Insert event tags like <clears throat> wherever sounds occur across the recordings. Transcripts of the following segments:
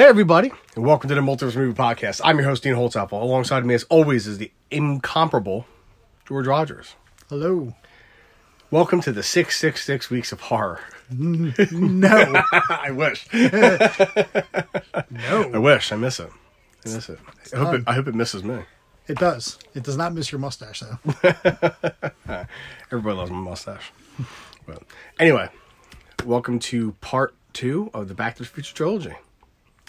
Hey, everybody, and welcome to the Multiverse Movie Podcast. I'm your host, Dean Holtzapfel. Alongside me, as always, is the incomparable George Rogers. Hello. Welcome to the 666 Weeks of Horror. Mm, no. <laughs> I wish. No. I wish. I miss it. I miss it. I hope it. I hope it misses me. It does. It does not miss your mustache, though. <laughs> Everybody loves my mustache. But anyway, welcome to part two of the Back to the Future trilogy.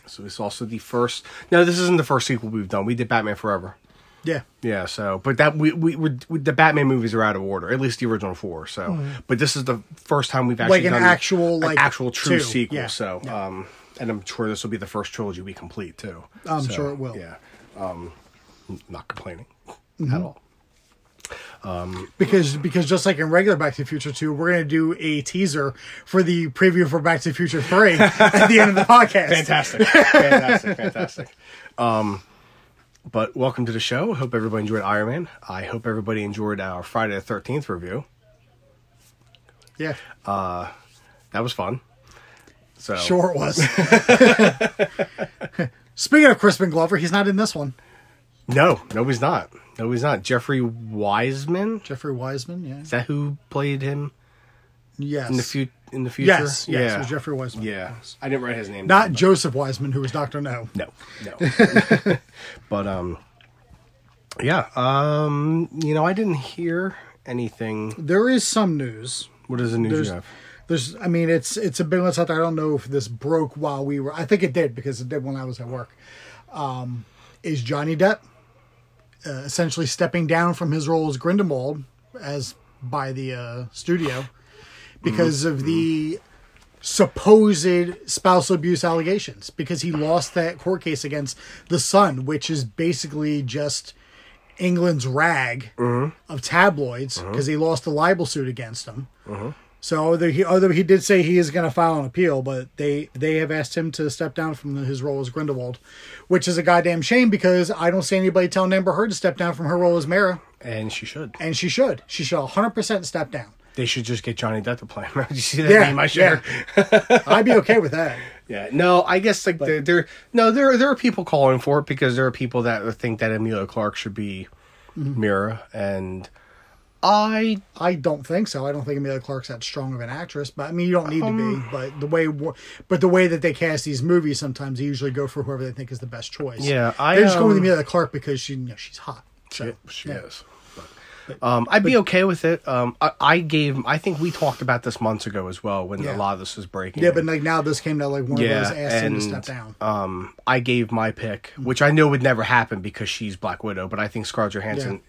So it's also the first. No, this isn't the first sequel we've done. We did Batman Forever. Yeah. Yeah, so but that we we, we, the Batman movies are out of order, at least the original four. So, but this is the first time we've actually Like an done actual, an like, actual true two. sequel. Yeah. So, um, and I'm sure this will be the first trilogy we complete too. I'm So, sure it will. Yeah, um, not complaining Mm-hmm. at all. Because because just like in regular Back to the Future 2, we're going to do a teaser for the preview for Back to the Future 3 <laughs> at the end of the podcast. Fantastic, fantastic, fantastic. Um, but welcome to the show. I hope everybody enjoyed Iron Man. I hope everybody enjoyed our Friday the Thirteenth review. Yeah. That was fun. So Sure it was. <laughs> <laughs> Speaking of Crispin Glover, he's not in this one. No, no, he's not. No, he's not. Jeffrey Weissman. Jeffrey Weissman, yeah. Is that who played him Yes. in the fu- in the future? Yes, yes, it was Jeffrey Weissman. Yeah, I didn't write his name. Not down, Joseph Wiseman, who was Dr. No. no, no. <laughs> but um, yeah. Um, you know, I didn't hear anything. There is some news. What is the news There's- you have? There's, I mean, it's it's a big one out there. I don't know if this broke while we were. I think it did because it did when I was at work. Um, is Johnny Depp uh, essentially stepping down from his role as Grindelwald as by the uh, studio because of the supposed spousal abuse allegations? Because he lost that court case against the Sun, which is basically just England's rag of tabloids because he lost a libel suit against him. So although he, although he did say he is going to file an appeal, but they they have asked him to step down from his role as Grindelwald, which is a goddamn shame because I don't see anybody telling Amber Heard to step down from her role as Mera, And she should. and she should. She should 100% step down. They should just get Johnny Depp to play him. <laughs> Did you see that Yeah, meme I shared? I'd be okay with that. <laughs> Yeah, no, I guess like there, there, no, there, there are people calling for it because there are people that think that Emilia Clarke should be Mm-hmm. Mera, and I, I don't think so. I don't think Emilia Clarke's that strong of an actress, but I mean, you don't need to be. But the way, but the way that they cast these movies, sometimes they usually go for whoever they think is the best choice. Yeah, I, they're just going with um, Emilia Clarke because she, you know, she's hot. So, she, she yeah. is. But, um, I'd be okay with it. Um, I, I gave, I think we talked about this months ago as well when Yeah. a lot of this was breaking. Yeah, but like now this came to like one yeah, of those asked him to step down. um, I gave my pick, which I know would never happen because she's Black Widow, but I think Scarlett Johansson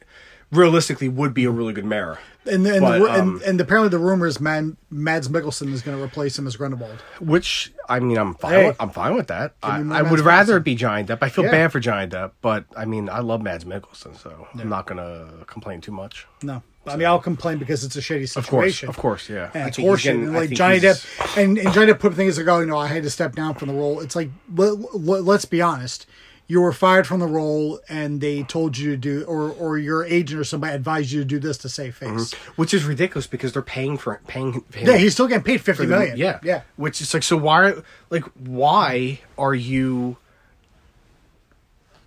realistically would be a really good mayor. And and, but, the, um, and and apparently the rumor is Man, Mads Mikkelsen is going to replace him as Grindelwald. Which I mean, I'm fine. Hey. with, I'm fine with that. I, I would rather it be Johnny Depp. I feel Yeah. bad for Johnny Depp, but I mean, I love Mads Mikkelsen, so I'm not gonna complain too much. No, I mean I'll complain because it's a shitty situation. Of course, of course, yeah. And I it's horseshit. getting- And like Johnny Depp, and, and Johnny Depp put things like, oh, you know, I had to step down from the role. It's like, let, let, us be honest. You were fired from the role, and they told you to do, or or your agent or somebody advised you to do this to save face. which is ridiculous because they're paying for it, paying. him Yeah, he's still getting paid 50 million the- Yeah, yeah. Which is like, so why, like, why are you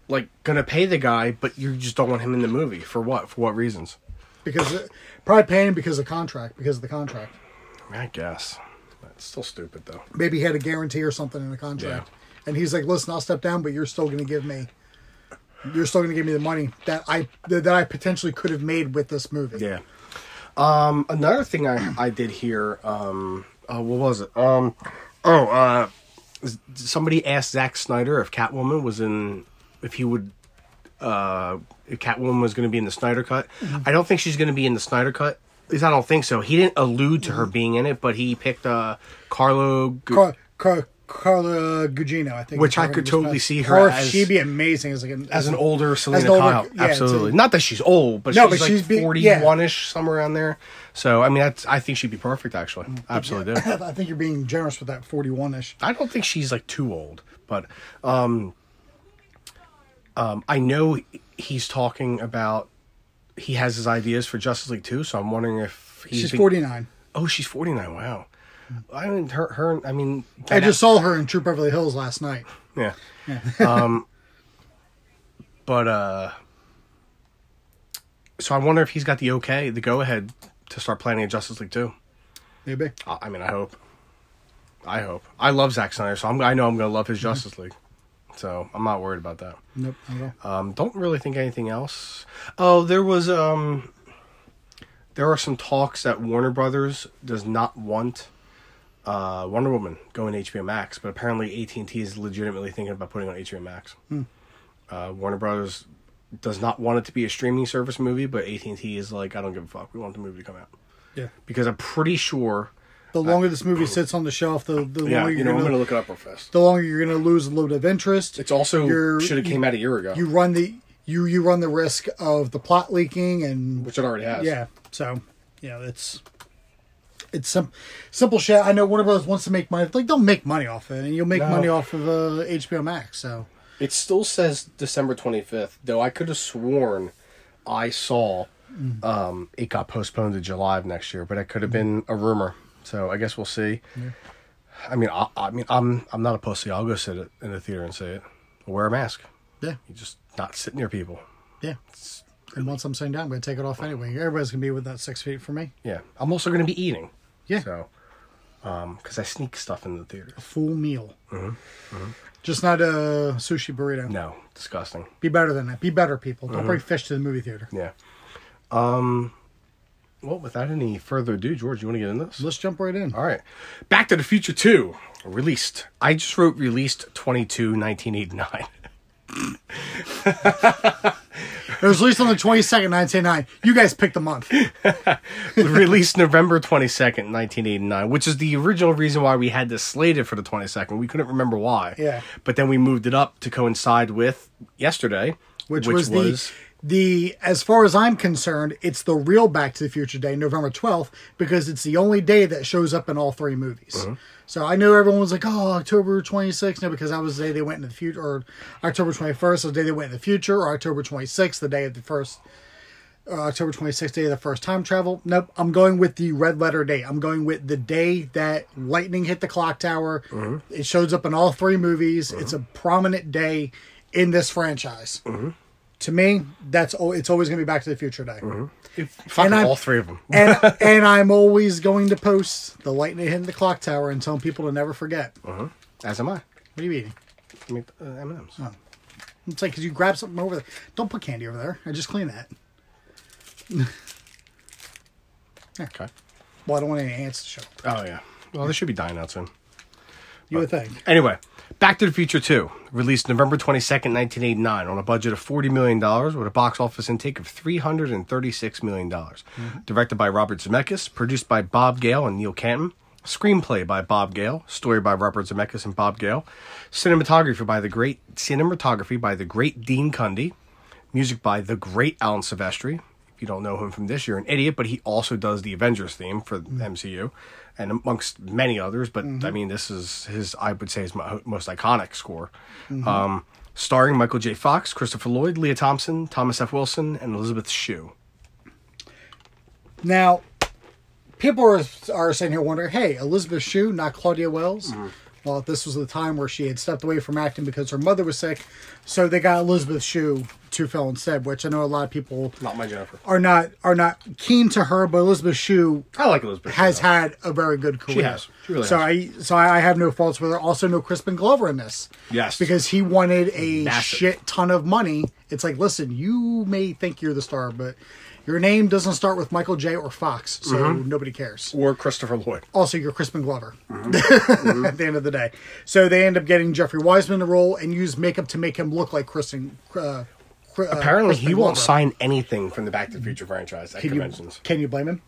like gonna pay the guy, but you just don't want him in the movie for what? For what reasons? Because uh, probably paying him because of the contract, because of the contract. I guess it's still stupid though. maybe he had a guarantee or something in the contract. And he's like, "Listen, I'll step down, but you're still going to give me, you're still going to give me the money that I that I potentially could have made with this movie." Yeah. Um, another thing I, I did hear, um, uh, what was it? Um, oh, uh, somebody asked Zack Snyder if Catwoman was in, if he would, uh, if Catwoman was going to be in the Snyder cut. I don't think she's going to be in the Snyder cut. At least I don't think so. He didn't allude to her being in it, but he picked uh, Carlo. Car, Car, Carla Gugino, I think. Which I could totally see her Or as- she'd be amazing as like an, as an older Selina an older- Kyle, yeah, absolutely. Not that she's old, but No, she's but like she's forty-one ish, somewhere around there. So I mean, that's I think she'd be perfect. Actually, absolutely do. <laughs> I think you're being generous with that 41 ish. I don't think she's like too old, but um, um, I know he's talking about he has his ideas for Justice League 2, so I'm wondering if he's She's 49. Oh, she's 49. Wow. I mean, her, her. I mean, I just saw her in True Beverly Hills last night. yeah. <laughs> um, but uh, so I wonder if he's got the okay, the go ahead to start planning a Justice League too. Maybe. I I mean, I hope. I hope. I love Zack Snyder, so I'm, I know I'm going to love his Mm-hmm. Justice League. So I'm not worried about that. Nope. Not at all. Um, don't really think anything else. Oh, there was um, there are some talks that Warner Brothers does not want uh, Wonder Woman going to HBO Max, but apparently AT and T is legitimately thinking about putting on HBO Max. Uh, Warner Brothers does not want it to be a streaming service movie, but AT and T is like, I don't give a fuck. We want the movie to come out Yeah. because I'm pretty sure. The longer this movie <clears throat> sits on the shelf, the, the Yeah, longer you you're know, I'm gonna, gonna look it up real fast. the longer you're gonna lose a little bit of interest. It's also should have came out a year ago, you run the you you run the risk of the plot leaking and which it already has. yeah. So yeah, it's it's some simple shit. I know Warner Brothers wants to make money. Like, don't make money off it, and you'll make No. money off of uh, HBO Max. So It still says December 25th, though I could have sworn I saw um, it got postponed to July of next year, but it could have been a rumor. So I guess we'll see. I mean, I, I mean, I'm I'm not a pussy. I'll go sit in the theater and say it. wear a mask. yeah, You just not sit near people. yeah. And once I'm sitting down, I'm gonna take it off anyway. Everybody's gonna be with that six feet from me. Yeah, I'm also going to be eating. Yeah. So, um, because I sneak stuff in the theater. A full meal. Mm-hmm. Mm-hmm. Just not a sushi burrito. No, disgusting. Be better than that. Be better, people. Don't bring fish to the movie theater. Yeah. Um. Well, without any further ado, George, you want to get in this? Let's jump right in. All right. Back to the Future 2, released. I just wrote released 22 1989. It was released on the 22nd, 1989. You guys picked the month. <laughs> released November 22nd, 1989, which is the original reason why we had this slated for the 22nd. We couldn't remember why. Yeah. But then we moved it up to coincide with yesterday, which, was, the the as far as I'm concerned, it's the real Back to the Future day, November 12th, because it's the only day that shows up in all three movies. Mm-hmm. So I know everyone was like, "Oh, October 26th," no, because that was the day they went into the future, or October 21st the day they went in the future, or October 26th, the day of the first. Uh, October 26th, day of the first time travel. Nope, I'm going with the red letter day. I'm going with the day that lightning hit the clock tower. Mm-hmm. It shows up in all three movies. It's a prominent day in this franchise Mm-hmm. To me, that's it's always going to be Back to the Future Day, Fucking I'm- all three of them. and <laughs> and I'm always going to post the lightning hitting the clock tower and telling people to never forget. What As am I. What are you eating? I mean, uh, M&M's. It's like because you grab something over there. Don't put candy over there. I just clean that. <laughs> Okay. Well, I don't want any ants to show. up. Oh, yeah. Well, they should be dying out soon. You would think. Anyway, Back to the Future 2, released November 22nd, 1989, on a budget of $40 million with a box office intake of $336 million. Mm-hmm. Directed by Robert Zemeckis, produced by Bob Gale and Neil Canton. Screenplay by Bob Gale, story by Robert Zemeckis and Bob Gale. Cinematography by the great cinematography by the great Dean Cundey. Music by the great Alan Silvestri. If you don't know him from this, you're an idiot, but he also does the Avengers theme for the MCU and amongst many others. But I mm-hmm. mean, this is his, I would say, his mo- most iconic score. Mm-hmm. Um, starring Michael J. Fox, Christopher Lloyd, Lea Thompson, Thomas F. Wilson, and Elizabeth Shue. Now, people are, are sitting here wondering, hey, Elizabeth Shue, not Claudia Wells? Mm-hmm. Well, this was the time where she had stepped away from acting because her mother was sick. So they got Elizabeth Shue to fill instead, which I know a lot of people Not my Jennifer. are not are not keen to her, but Elizabeth Shue I like Elizabeth. has Shue, had a very good career. has. She really so has. I so I have no faults with her. Also, no Crispin Glover in this. Yes. because he wanted a Massive. shit ton of money. It's like, listen, you may think you're the star, but your name doesn't start with Michael J. or Fox, so Mm-hmm. nobody cares. or Christopher Lloyd. Also, you're Crispin Glover Mm-hmm. <laughs> at the end of the day. So they end up getting Jeffrey Weissman to role and use makeup to make him look like Kristen. Uh, uh, Apparently, Crispin he won't Glover. sign anything from the Back to the Future franchise at Can you, conventions. can you blame him?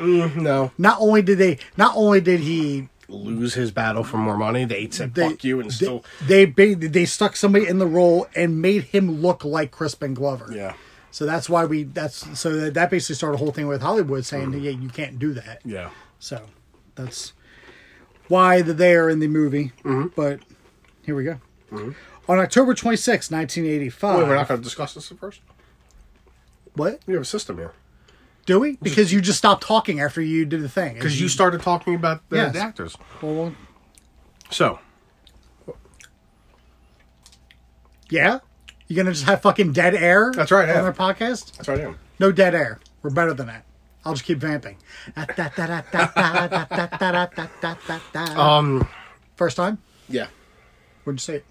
no. Not only did they, not only did he Lose his battle for more money. They said, they, fuck you, and they- still. they, they they stuck somebody in the role and made him look like Crispin Glover. Yeah. So that's why we that's so that, that basically started a whole thing with Hollywood saying Mm-hmm. yeah you can't do that. Yeah. So that's why the they are in the movie. Mm-hmm. But here we go. On October 26, 1985. Wait, we're not going to discuss this at first? what? We have a system here. Do we? Because you just stopped talking after you did the thing. Because you started talking about the, Yes. the actors. Well, So yeah. You gonna just have fucking dead air? That's right, I On am. our podcast? that's what I am. No dead air. We're better than that. I'll just keep vamping. Um. First time? Yeah. Where'd you see it?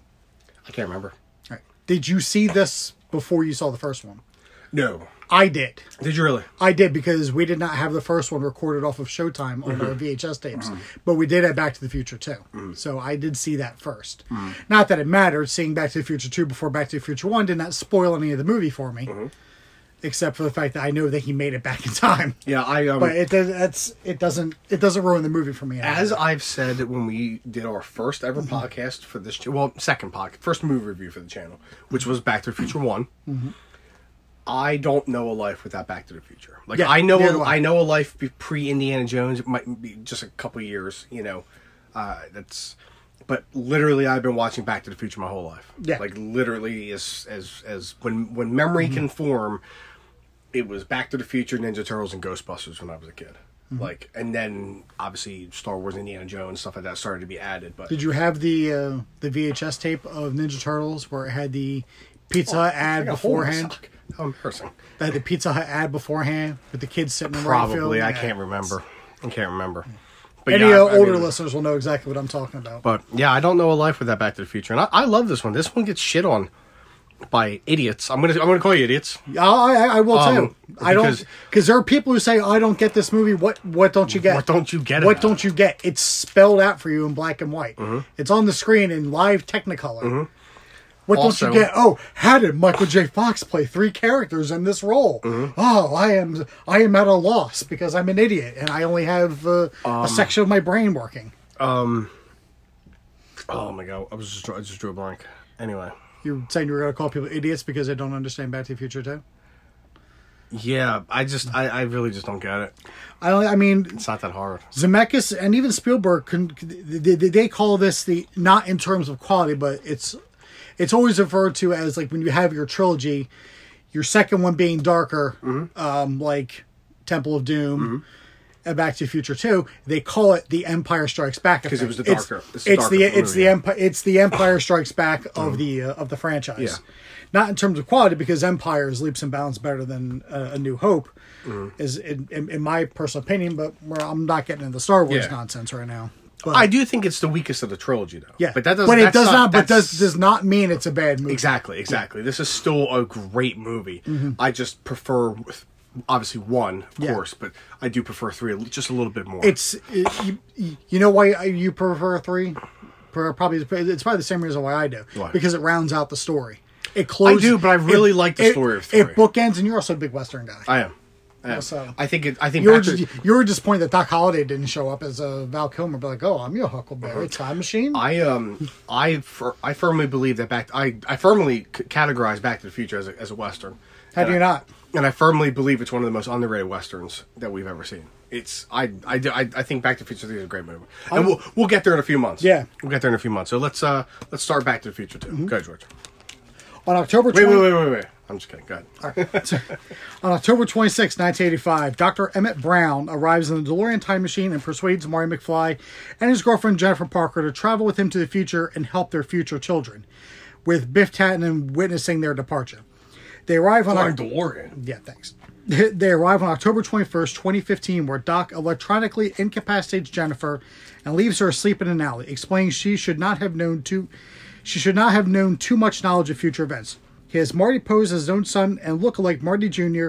I can't remember. All right. Did you see this before you saw the first one? No. I did. Did you really? I did because we did not have the first one recorded off of Showtime on our mm-hmm. VHS tapes, mm-hmm. but we did have Back to the Future 2. Mm. So I did see that 1st mm. Not that it mattered. Seeing Back to the Future 2 before Back to the Future 1 did not spoil any of the movie for me, mm-hmm. except for the fact that I know that he made it back in time. Yeah. I um. But it does. That's it. Doesn't it doesn't ruin the movie for me? As I've said when we did our first ever podcast for this, well, second podcast, first movie review for the channel, which was Back to the Future one. I don't know a life without Back to the Future. Like Yeah, I know, a, I. Know a life pre Indiana Jones. It might be just a couple years, you know. Uh, that's, but literally, I've been watching Back to the Future my whole life. Yeah. like literally, as as as when when memory Mm-hmm. can form, it was Back to the Future, Ninja Turtles, and Ghostbusters when I was a kid. Mm-hmm. Like, and then obviously Star Wars, Indiana Jones, stuff like that started to be added. But Did you have the uh, the VHS tape of Ninja Turtles where it had the Pizza Hut ad I got a hole in my beforehand? How embarrassing. That had the Pizza Hut ad beforehand with the kids sitting in the right field? Probably, I Yeah. can't remember. I can't remember. But Any yeah, uh, I older mean- listeners will know exactly what I'm talking about. But yeah, I don't know a life without Back to the Future, and I, I love this one. This one gets shit on by idiots. I'm gonna I'm gonna call you idiots. I, I, I will Um, too. I don't because- because there are people who say I don't get this movie. What what don't you get? What don't you get What about don't you get? It's spelled out for you in black and white. Mm-hmm. It's on the screen in live Technicolor. What Also- don't you get? Oh, how did Michael J. Fox play three characters in this role? Mm-hmm. Oh, I am I am at a loss because I'm an idiot and I only have uh, Um, a section of my brain working. Um. Oh my god, I was just I just drew a blank. Anyway, You're saying you were going to call people idiots because they don't understand Back to the Future too? yeah, I just I, I really just don't get it. I. I mean, It's not that hard. Zemeckis and even Spielberg can they they call this the not in terms of quality, but it's it's always referred to as like when you have your trilogy, your second one being darker, Mm-hmm. um, like Temple of Doom. And Back to the Future Two, they call it the Empire Strikes Back because it was the darker- it's the It's, the darker it's the. Empire it's the Empire <laughs> Strikes Back of the uh, of the franchise. Yeah. Not in terms of quality, because Empire is leaps and bounds better than uh, A New Hope, Mm-hmm. is in, in, in my personal opinion. But I'm not getting into the Star Wars Yeah. nonsense right now. But, I do think it's the weakest of the trilogy, though. yeah, but that doesn't. But it does not. but does does not mean it's a bad movie. Exactly, exactly. This is still a great movie. I just prefer, obviously, one, of Mm-hmm. Yeah. course, but I do prefer three just a little bit more. It's it, you, you know why you prefer three? Probably it's probably the same reason why I do. Why? Because it rounds out the story. It closes. I do, but I really it- like the it- story of It bookends, and you're also a big Western guy. I am. I. So- I think it. I think you were just you were disappointed that Doc Holliday didn't show up as a Val Kilmer, but like, oh, I'm your Huckleberry time machine. Uh-huh. I um I fir- I firmly believe that back I I firmly c- categorize Back to the Future as a, as a western. How do you I- not? And I firmly believe it's one of the most underrated westerns that we've ever seen. It's I I, do- I, I think Back to the Future is a great movie, and we'll we'll get there in a few months. Yeah. we'll get there in a few months. So let's uh let's start Back to the Future 2 Go George. On October Wait wait wait wait wait. I'm just kidding. Go ahead. <laughs> On October 26, 1985, Dr. Emmett Brown arrives in the DeLorean time machine and persuades Marty McFly and his girlfriend Jennifer Parker to travel with him to the future and help their future children, with Biff Tannen witnessing their departure. They arrive on Oc- DeLorean. yeah, thanks. <laughs> They arrive on October 21st, 2015, where Doc electronically incapacitates Jennifer and leaves her asleep in an alley, explaining she should not have known too she should not have known too much knowledge of future events. He has Marty pose as his own son and look like Marty Jr.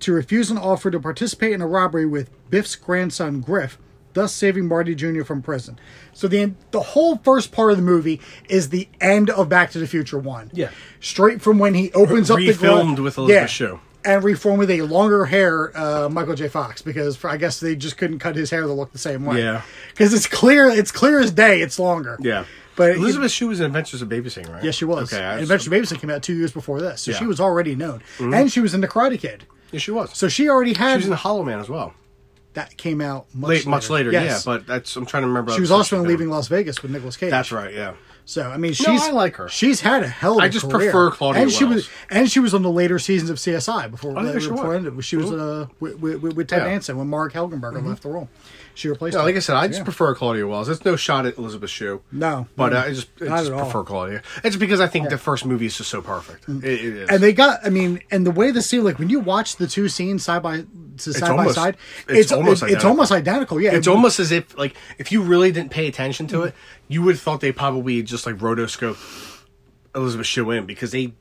to refuse an offer to participate in a robbery with Biff's grandson Griff, thus saving Marty Jr. from prison. So the the whole first part of the movie is the end of Back to the Future One. Yeah. straight from when he opens up the Refilmed gra- with Elizabeth Shue. and reformed with a longer hair uh, Michael J. Fox because for, I guess they just couldn't cut his hair to look the same way. Yeah. because it's clear, it's clear as day. It's longer. Yeah, but Elizabeth Shue was in Adventures of Babysitting, right? yes, she was. Okay, I, and Adventure Babysitting came out two years before this, so Yeah. Mm-hmm. she was already known, and she was in the Karate Kid, yeah, she was. so she already she had was in the Hollow Man as well. that came out much Late, later. much later. Yes. Yeah, but that's I'm trying to remember. she was also in Leaving Las Vegas with Nicolas Cage. That's right. Yeah. So I mean, she's I like her. She's had a hell of a I just career. prefer Claudia and she was Wells. and she was on the later seasons of CSI before, Oh, yeah, she before was. ended. She was uh, with, with, with Ted Yeah. Mm-hmm. Danson when Marg Helgenberger left the role. She replaced. No, her. like I said, I just Yeah. prefer Claudia Wells. It's no shot at Elizabeth Shue. No, But no, uh, I just, I not just at all. prefer Claudia. It's because I think the first movie is just so perfect. It, it is. And they got, I mean, and the way the scene, like when you watch the two scenes side by side by almost- side, it's it's almost it's, it's identical. almost identical. Yeah, it's almost as if, like, if you really didn't pay attention to it, you would have thought they probably just like rotoscope Elizabeth Shue in because they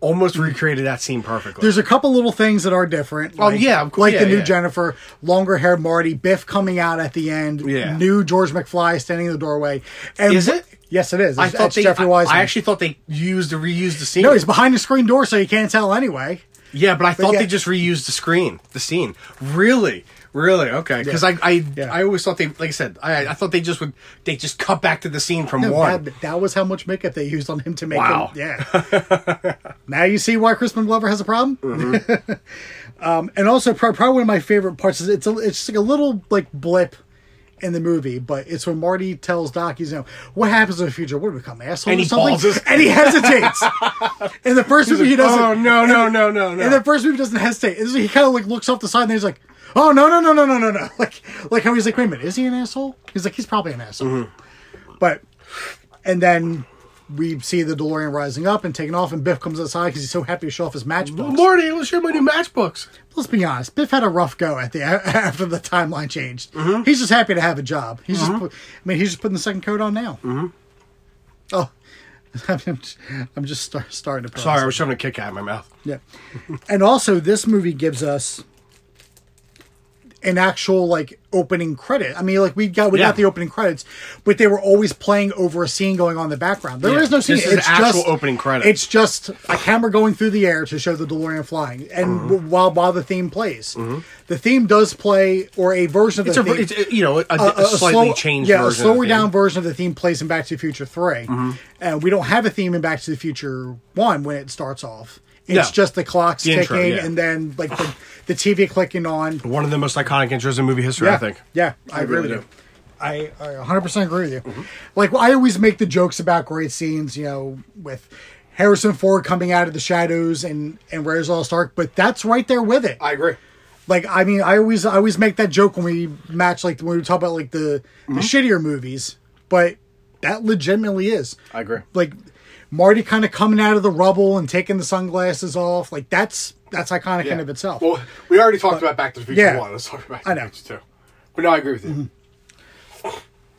almost recreated that scene perfectly. There's a couple little things that are different. Oh, yeah, of course- like yeah, the new yeah. Jennifer, longer hair Marty, Biff coming out at the end, Yeah. new George McFly standing in the doorway. And Is it? Yes, it is. I thought it's they. Jeffrey I, Weissman. I actually thought they used or reused the scene. no, he's behind the screen door, so you can't tell anyway. Yeah, but I thought yeah. they just reused the screen, the scene. Really, really, okay. Because Yeah. I, I, Yeah. I always thought they, like I said, I, I thought they just would, they just cut back to the scene from No, one. that, that was how much makeup they used on him to make Wow. him. Yeah. <laughs> now you see why Crispin Glover has a problem. Mm-hmm. <laughs> um, and also, probably, one of my favorite parts is it's a, it's just like a little like blip in the movie, but it's when Marty tells Doc, he's you know, what happens in the future? What do we become assholes And or he something? pauses. <laughs> And he hesitates. in the first movie, he doesn't. oh no, no, no, no, In the first movie, he doesn't hesitate. He kind of like looks off the side, and he's like, "Oh no, no, no, no, no, no, no!" <laughs> Like, like how he's like, "Wait a minute, is he an asshole?" He's like, "He's probably an asshole." Mm-hmm. But, and then we see the DeLorean rising up and taking off, and Biff comes outside because he's so happy to show off his matchbox. Morty, let's show my new matchbooks. Let's be honest, Biff had a rough go at the <laughs> after the timeline changed. Mm-hmm. He's just happy to have a job. He's just, put, I mean, he's just putting the second coat on now. Mm-hmm. Oh. <laughs> I'm just, I'm just start, starting to. Sorry, I was shoving a kick out of my mouth. Yeah. and also, this movie gives us an actual like opening credit. I mean, like we got we Yeah. got the opening credits, but they were always playing over a scene going on in the background. There is Yeah. no scene. This is it's actual just opening credit. It's just a camera going through the air to show the DeLorean flying, and Mm-hmm. while while the theme plays, the theme does play or a version of It's the a, theme. it's a, you know, a, a, a- a slightly slow- changed yeah, version. a slower down version of the theme plays in Back to the Future 3 Mm-hmm. and we don't have a theme in Back to the Future One when it starts off. It's No. just the clocks The ticking, intro, yeah. and then like the, the TV clicking on. One of the most iconic intros in movie history, Yeah, I think. Yeah, I, agree really do. you. I, I 100% agree with you. Like I always make the jokes about great scenes, you know, with Harrison Ford coming out of the shadows and and of the Lost but that's right there with it. I agree. Like I mean, I always I always make that joke when we match like when we talk about like the Mm-hmm. the shittier movies, but that legitimately is I agree. like Marty kind of coming out of the rubble and taking the sunglasses off. Like that's that's iconic in of itself. Well, we already talked about Back to the Future yeah. 1. Let's talk about Back to I the know. Mm-hmm. Future 2. But no, I agree with you.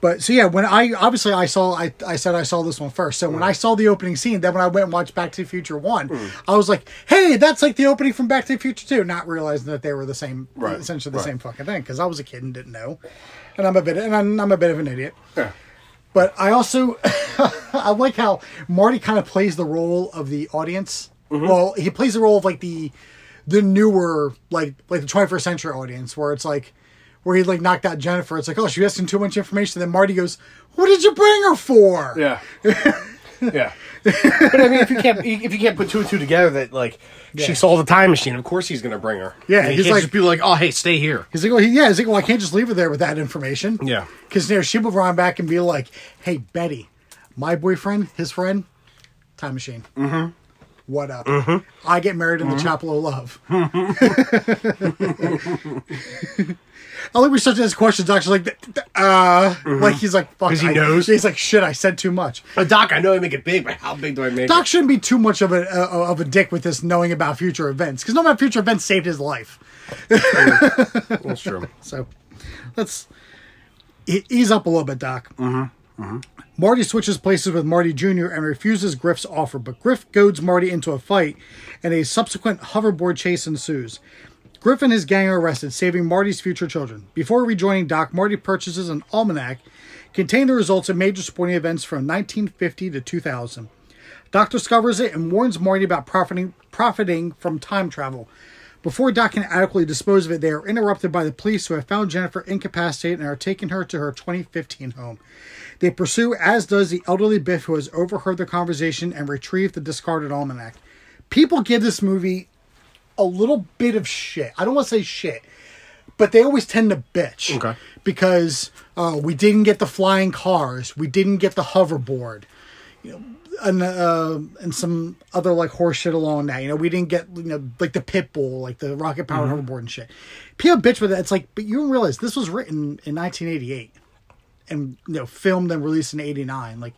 But so yeah, when I obviously I saw I, I said I saw this one first. So when I saw the opening scene, then when I went and watched Back to the Future one, Mm. I was like, "Hey, that's like the opening from Back to the Future 2, not realizing that they were the same, Right, essentially the right. same fucking thing. Because I was a kid and didn't know, and I'm a bit and I'm, I'm a bit of an idiot. Yeah. But I also <laughs> I like how Marty kind of plays the role of the audience. Mm-hmm. Well, he plays the role of like the the newer like like the 21st century audience, where it's like where he like knocked out Jennifer. It's like, oh, she asking too much information. Then Marty goes, "What did you bring her for?" Yeah. <laughs> yeah. But I mean, if you can't if you can't put two and two together, that like she saw the time machine, of course he's going to bring her. Yeah, And he he's can't like- just be like, oh, hey, stay here. He's like, well, he, yeah. He's like, well, I can't just leave her there with that information. Yeah. because you know she will run back and be like, "Hey, Betty, my boyfriend, his friend, time machine. Mm-hmm. What up? Mm-hmm. I get married in the mm-hmm. chapel of love." Mm-hmm. <laughs> <laughs> I like we start to ask questions. Actually, like, uh, like he's like, "Fuck." 'Cause he I- knows. He's like, "Shit, I said too much." But Doc, I know I make it big, but how big do I make it? Doc it? shouldn't be too much of a uh, of a dick with this knowing about future events because knowing about future events saved his life. That's true. <laughs> So let's ease up a little bit, Doc. Mm-hmm. Marty switches places with Marty Jr. and refuses Griff's offer, but Griff goads Marty into a fight, and a subsequent hoverboard chase ensues. Griff and his gang are arrested, saving Marty's future children. Before rejoining Doc, Marty purchases an almanac containing the results of major sporting events from 1950 to 2000. Doc discovers it and warns Marty about profiting, profiting from time travel. Before Doc can adequately dispose of it, they are interrupted by the police who have found Jennifer incapacitated and are taking her to her 2015 home. They pursue, as does the elderly Biff, who has overheard the conversation and retrieved the discarded almanac. People give this movie a little bit of shit. I don't want to say shit, but they always tend to bitch. Okay. Because uh, we didn't get the flying cars, we didn't get the hoverboard, you know, and uh, and some other like horseshit along that. You know, we didn't get you know like the pit bull, like the rocket powered hoverboard and shit. People bitch with that. It's like, but you don't realize this was written in 1988 and you know filmed and released in 89 like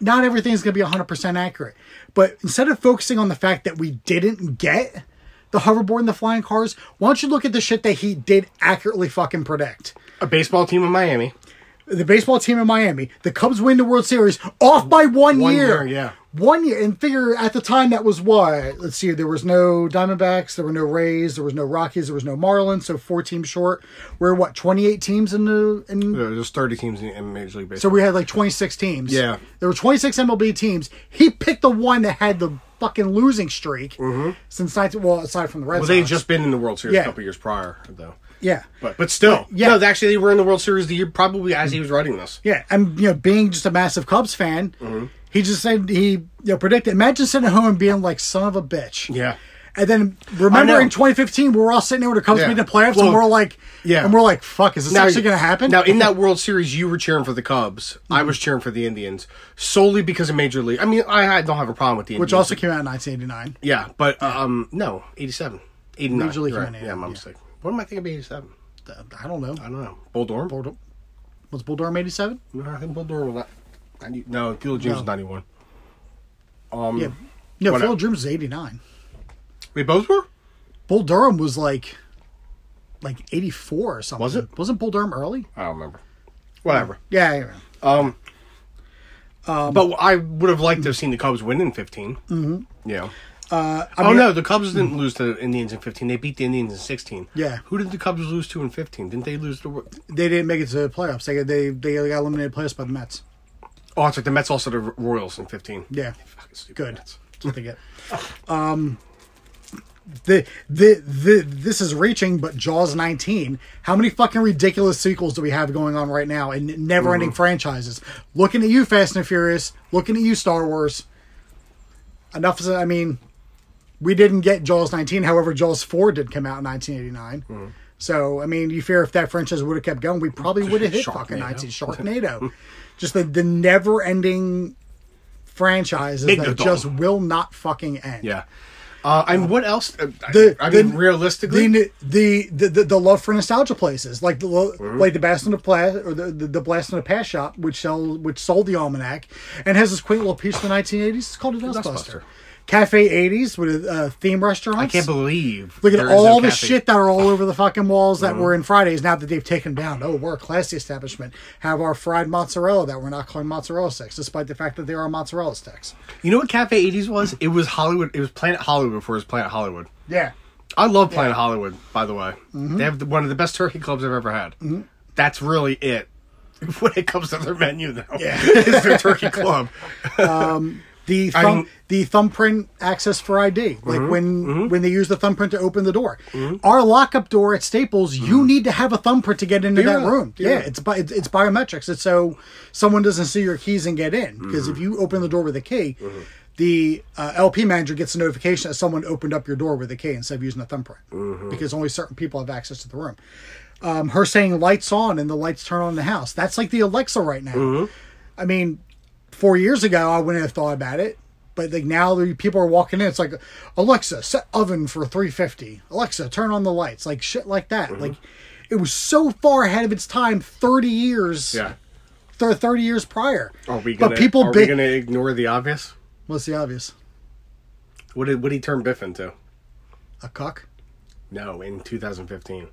not everything's going to be 100% accurate but instead of focusing on the fact that we didn't get the hoverboard and the flying cars why don't you look at the shit that he did accurately fucking predict A baseball team in Miami. The baseball team in Miami the Cubs win the World Series off by one, One year year, yeah. one year and figure at the time that was what let's see there was no Diamondbacks there were no Rays there was no Rockies there was no Marlins so four teams short we're what 28 teams in the in There's 30 teams in, Major League Baseball. so we had like 26 teams. Yeah. There were 26 MLB teams. He picked the one that had the fucking losing streak mm-hmm. since 19, well, aside from the Red well, Sox. they had just been in the World Series Yeah. a couple years prior, though. Yeah. But but still, yeah. No, actually, they were in the World Series the year probably as he was writing this. Yeah. And, you know, being just a massive Cubs fan, Mm-hmm. he just said, he, you know, predicted. Imagine sitting at home and being like, son of a bitch. Yeah. And then remember know. in 2015, we were all sitting there when it comes Yeah. being the playoffs, Well, and we're like, yeah. and we're like, fuck, is this actually going to happen? Now, in that World Series, you were cheering for the Cubs. Mm-hmm. I was cheering for the Indians solely because of Major League. I mean, I, I don't have a problem with the Indians. which also came out in 1989. yeah, but um, no, 87, 89. Major League You're came right. in, Yeah, my yeah. mistake. What am I thinking of 87? I don't know. I don't know. Bull Durham? Bull- Was Bull Durham 87? No, I think Bull Durham was not. 90, no, Field of Dreams No. was 91. Um, Yeah. No. Phil Dreams was 89. We both were? Bull Durham was like like 84 or something. Was it? Wasn't Bull Durham early? I don't remember. Whatever. Yeah, yeah. Um, but I would have liked to have seen the Cubs win in 15. Mm-hmm. Yeah. Uh, I oh mean, no, the Cubs didn't lose to the Indians in 15. They beat the Indians in 16. Yeah. Who did the Cubs lose to in 15? Didn't they lose to? they didn't make it to the playoffs. They they they got eliminated playoffs by the Mets. Oh, it's like the Mets also the Royals in 15. Yeah, Fucking stupid good. Mets. That's what they get. Um, the, the the this is reaching, but Jaws 19. How many fucking ridiculous sequels do we have going on right now and never-ending franchises? Looking at you, Fast and Furious. Looking at you, Star Wars. Enough. Is, I mean, we didn't get Jaws 19. However, Jaws 4 did come out in 1989. So, I mean, you fear if that franchise would have kept going, we probably would have hit fucking Sharknado. 19 <laughs> Sharknado. just the, the never ending franchises Big that just will not fucking end. Yeah. Uh, and what else? Uh, The, I the- mean, realistically, the, the the the the love for nostalgia places like the Mm-hmm. like the Blast in the Pla- or the, the the Blast in the Past shop, which sell which sold the almanac and has this quaint little piece from the 1980s. It's called a Dustbuster. Dustbuster. Cafe 80s with uh, theme restaurants. I can't believe. Look at all no the cafe. shit that are all over the fucking walls Mm-hmm. that were in Fridays now that they've taken down. Oh, we're a classy establishment. Have our fried mozzarella that we're not calling mozzarella sticks, despite the fact that they are mozzarella sticks. You know what Cafe 80s was? It was Hollywood. It was Planet Hollywood before it was Planet Hollywood. Yeah. I love Planet Hollywood, by the way. Mm-hmm. They have the, one of the best turkey clubs I've ever had. That's really it <laughs> when it comes to their menu, though. Yeah. <laughs> it's their turkey <laughs> club. The thumb, the thumbprint access for ID, like Mm-hmm. when when they use the thumbprint to open the door. Our lockup door at Staples, you need to have a thumbprint to get into Mm-hmm. That room. You Yeah, it's bi- it's, it's biometrics. It's so someone doesn't see your keys and get in. Because Mm-hmm. if you open the door with a key, the uh, LP manager gets a notification that someone opened up your door with a key instead of using a thumbprint. Mm-hmm. Because only certain people have access to the room. Um, her saying lights on and the lights turn on in the house. That's like the Alexa right now. Mm-hmm. I mean, four years ago, I wouldn't have thought about it. But like now, the people are walking in. It's like Alexa, set oven for three fifty. Alexa, turn on the lights. Like shit, like that. Mm-hmm. Like it was so far ahead of its time. Thirty years. Yeah. thir- Thirty years prior. Are we gonna, but people, are bi- we gonna ignore the obvious? what's the obvious? What did, what did he turn Biff into? A cuck. No, in 2015.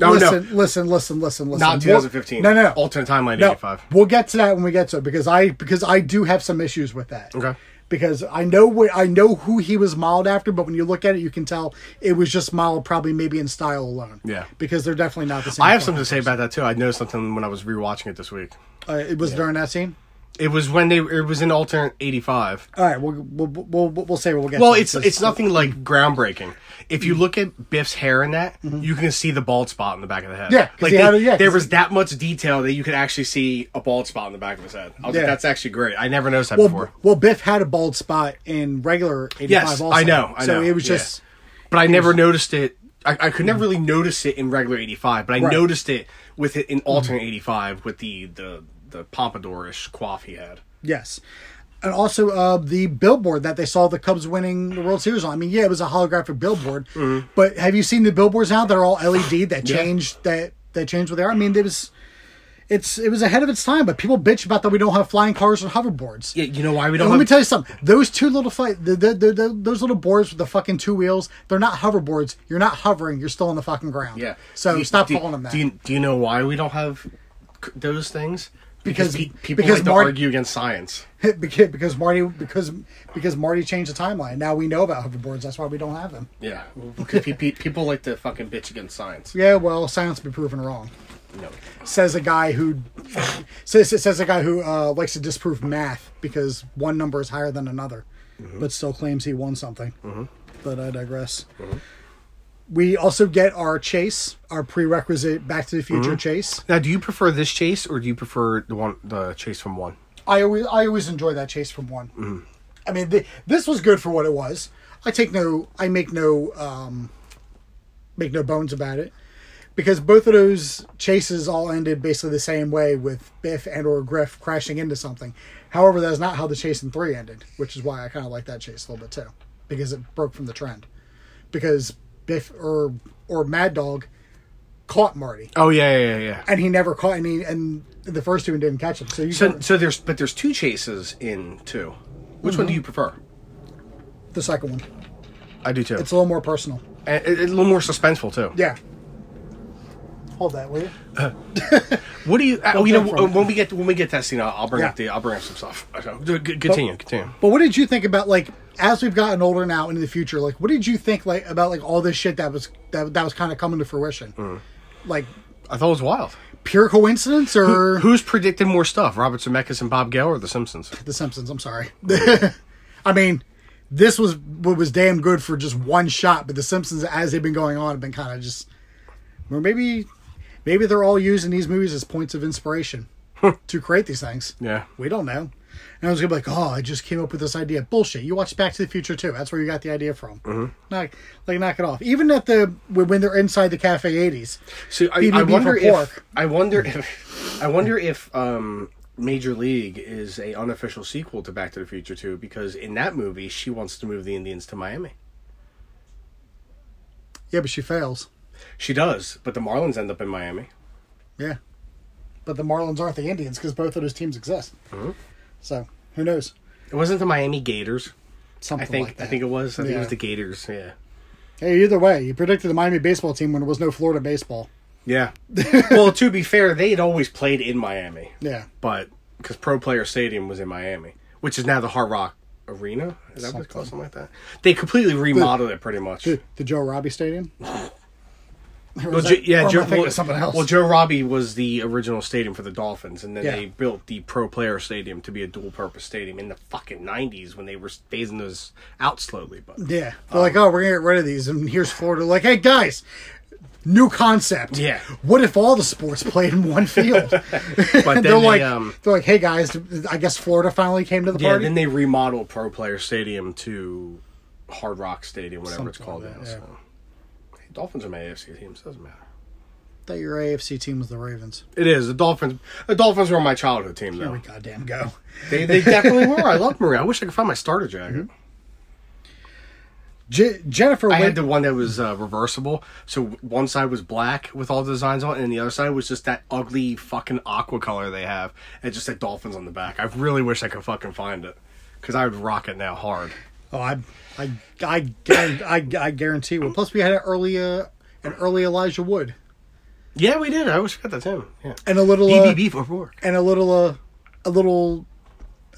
No, listen, no. listen, listen, listen, listen. Not We'll- 2015. No, no, no. Alternate timeline No, 85. we'll get to that when we get to it because I because I do have some issues with that. Okay. Because I know what I know who he was modeled after, but when you look at it, you can tell it was just modeled probably maybe in style alone. Yeah. Because they're definitely not the same. I have something to say about that too. I noticed something when I was rewatching it this week. Uh, it was during that scene. It was when they it was in alternate 85. All right, we'll we'll we'll, we'll say we'll get. Well, it's it's nothing like groundbreaking. If you look at Biff's hair in that, you can see the bald spot in the back of the head. Mm-hmm. Yeah, like he they- had yeah, there was that much detail that you could actually see a bald spot in the back of his head. I was Yeah. like, that's actually great. I never noticed that Well, before. well, Biff had a bald spot in regular eighty five. Yes, also. I know, I so know, it was yeah. just But I never noticed it I, I could never really notice it in regular 85, but I Right. noticed it with it in alternate 85 with the the the pompadour-ish coif he had. Yes. And also uh, the billboard that they saw the Cubs winning the World Series on. I mean, yeah, it was a holographic billboard, but have you seen the billboards now? They're all LED <sighs> that Yeah. changed that that changed what they are. I mean, it was it's it was ahead of its time, but people bitch about that we don't have flying cars or hoverboards. Yeah, you know why we don't let me tell you something. Those two little fight, the, the, the, the, those little boards with the fucking two wheels, they're not hoverboards. You're not hovering. You're still on the fucking ground. Yeah. So Do stop do, calling them that. Do you, do you know why we don't have those things? Because- pe- people because like to argue against science. <laughs> because because Marty because because Marty changed the timeline. Now we know about hoverboards. That's why we don't have them. Yeah, because pe- pe- people like to fucking bitch against science. Yeah, well, science will be proven wrong. No. Says a guy who says says a guy who uh, likes to disprove math because one number is higher than another, mm-hmm. but still claims he won something. Mm-hmm. But I digress. Mm-hmm. We also get our chase, our prerequisite Back to the Future chase. Now, do you prefer this chase or do you prefer the one the chase from one? I always I always enjoy that chase from one. I mean, th this was good for what it was. I take no, I make no, um, make no bones about it, because both of those chases all ended basically the same way with Biff and or Griff crashing into something. However, that's not how the chase in three ended, which is why I kind of like that chase a little bit too, because it broke from the trend. Because Biff or or Mad Dog caught Marty, Oh yeah, yeah, yeah. yeah. and he never caught any, and the first two didn't catch him. So you So, so there's but there's two chases in two. Which one do you prefer? the second one. I do too. It's a little more personal. and, and a little more suspenseful too. Yeah. Hold that, will you? <laughs> What do you? Uh, you know, take from when we get when we get to that scene, I'll, I'll bring Yeah. up the I'll bring up some stuff. Okay. G- Continue, continue. But what did you think about like as we've gotten older now into the future? Like, what did you think like about like all this shit that was that that was kind of coming to fruition? Mm. Like I thought it was wild. pure coincidence or Who's predicted more stuff? Robert Zemeckis and Bob Gale or The Simpsons? The Simpsons? I'm sorry. <laughs> I mean, this was what was damn good for just one shot, but The Simpsons, as they've been going on, have been kind of just, or maybe, maybe they're all using these movies as points of inspiration to create these things. Yeah. We don't know. And I was gonna be like, oh, I just came up with this idea. Bullshit. You watched Back to the Future too. That's where you got the idea from. Mm-hmm. Knock, like, knock it off. Even at the when they're inside the Cafe 80s. So I, I wonder if pork. I wonder if I wonder if um, Major League is a unofficial sequel to Back to the Future too, because in that movie she wants to move the Indians to Miami. Yeah, but she fails. She does, but the Marlins end up in Miami. Yeah. But the Marlins aren't the Indians because both of those teams exist. Mm-hmm. So who knows? It wasn't the Miami Gators. Something I think like. I think it was. I think it was the Gators. Yeah. Hey, either way, you predicted the Miami baseball team when there was no Florida baseball. Yeah. <laughs> well, to be fair, they had always played in Miami, Yeah. but because Pro Player Stadium was in Miami, which is now the Hard Rock Arena. Is that what it's called? Something like that. They completely remodeled it pretty much. The, the Joe Robbie Stadium. <laughs> Well, that- yeah, Joe, well, something else. well, Joe Robbie was the original stadium for the Dolphins, and then Yeah. they built the Pro Player Stadium to be a dual-purpose stadium in the fucking '90s when they were phasing those out slowly. But yeah, they're like, oh, we're gonna get rid of these, and here's Florida. Like, hey guys, new concept. Yeah. What if all the sports played in one field? <laughs> but <laughs> then they're they, like, um, they're like, hey guys, I guess Florida finally came to the yeah, party. then they remodeled Pro Player Stadium to Hard Rock Stadium, whatever it's called like now. that, So. Dolphins are my AFC teams. Doesn't matter. thought your AFC team was the Ravens. It is the Dolphins. The Dolphins were my childhood team, though. Here we goddamn go. They they definitely were. I love Maria. I wish I could find my starter jacket. J- Jennifer, I Wade- had the one that was uh, reversible, so one side was black with all the designs on, it, and the other side was just that ugly fucking aqua color they have, and just said dolphins on the back. I really wish I could fucking find it, because I would rock it now hard. Oh, I, I, I, I, I guarantee. Well, plus we had an early, uh, an early Elijah Wood, Yeah, we did. I always forgot that's him. Yeah. and a little, uh, BBB for work. and a little, uh, a little,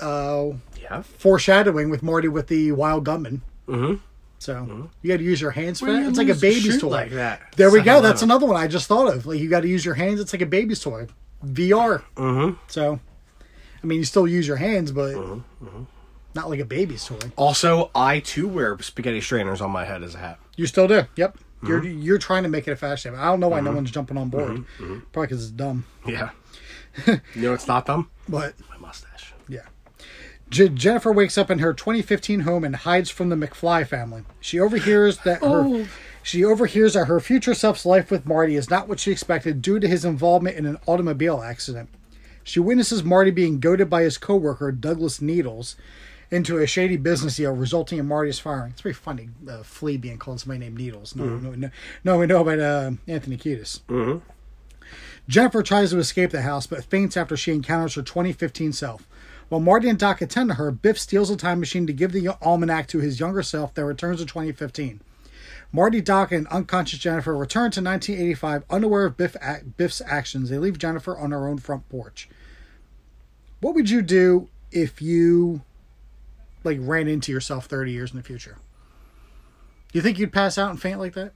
uh, Yeah. foreshadowing with Marty with the wild gunman. Mm-hmm. So you got to use your hands for that. It's like a baby's toy. like that. There we go. That's another one I just thought of. Like you got to use your hands. It's like a baby's toy, VR. Mm-hmm. So, I mean, you still use your hands, but not like a baby's toy. Also, I too wear spaghetti strainers on my head as a hat. You still do. Yep. Mm-hmm. You're Mm-hmm. you're trying to make it a fashion. I don't know why no mm-hmm. one's jumping on board. Mm-hmm. Probably because it's dumb. Yeah. <laughs> you know it's not dumb. But My mustache. yeah. J- Jennifer wakes up in her 2015 home and hides from the McFly family. She overhears that her Oh. She overhears that her future self's life with Marty is not what she expected due to his involvement in an automobile accident. She witnesses Marty being goaded by his coworker, Douglas Needles, into a shady business deal, resulting in Marty's firing. It's very funny, uh, Flea being called somebody named Needles. No, no, no, no, we know about uh, Anthony Kiedis. Jennifer tries to escape the house, but faints after she encounters her 2015 self. While Marty and Doc attend to her, Biff steals a time machine to give the almanac to his younger self that returns to 2015. Marty, Doc, and unconscious Jennifer return to 1985 unaware of Biff, Biff's actions. They leave Jennifer on her own front porch. What would you do if you like ran into yourself 30 years in the future? Do you think you'd pass out and faint like that?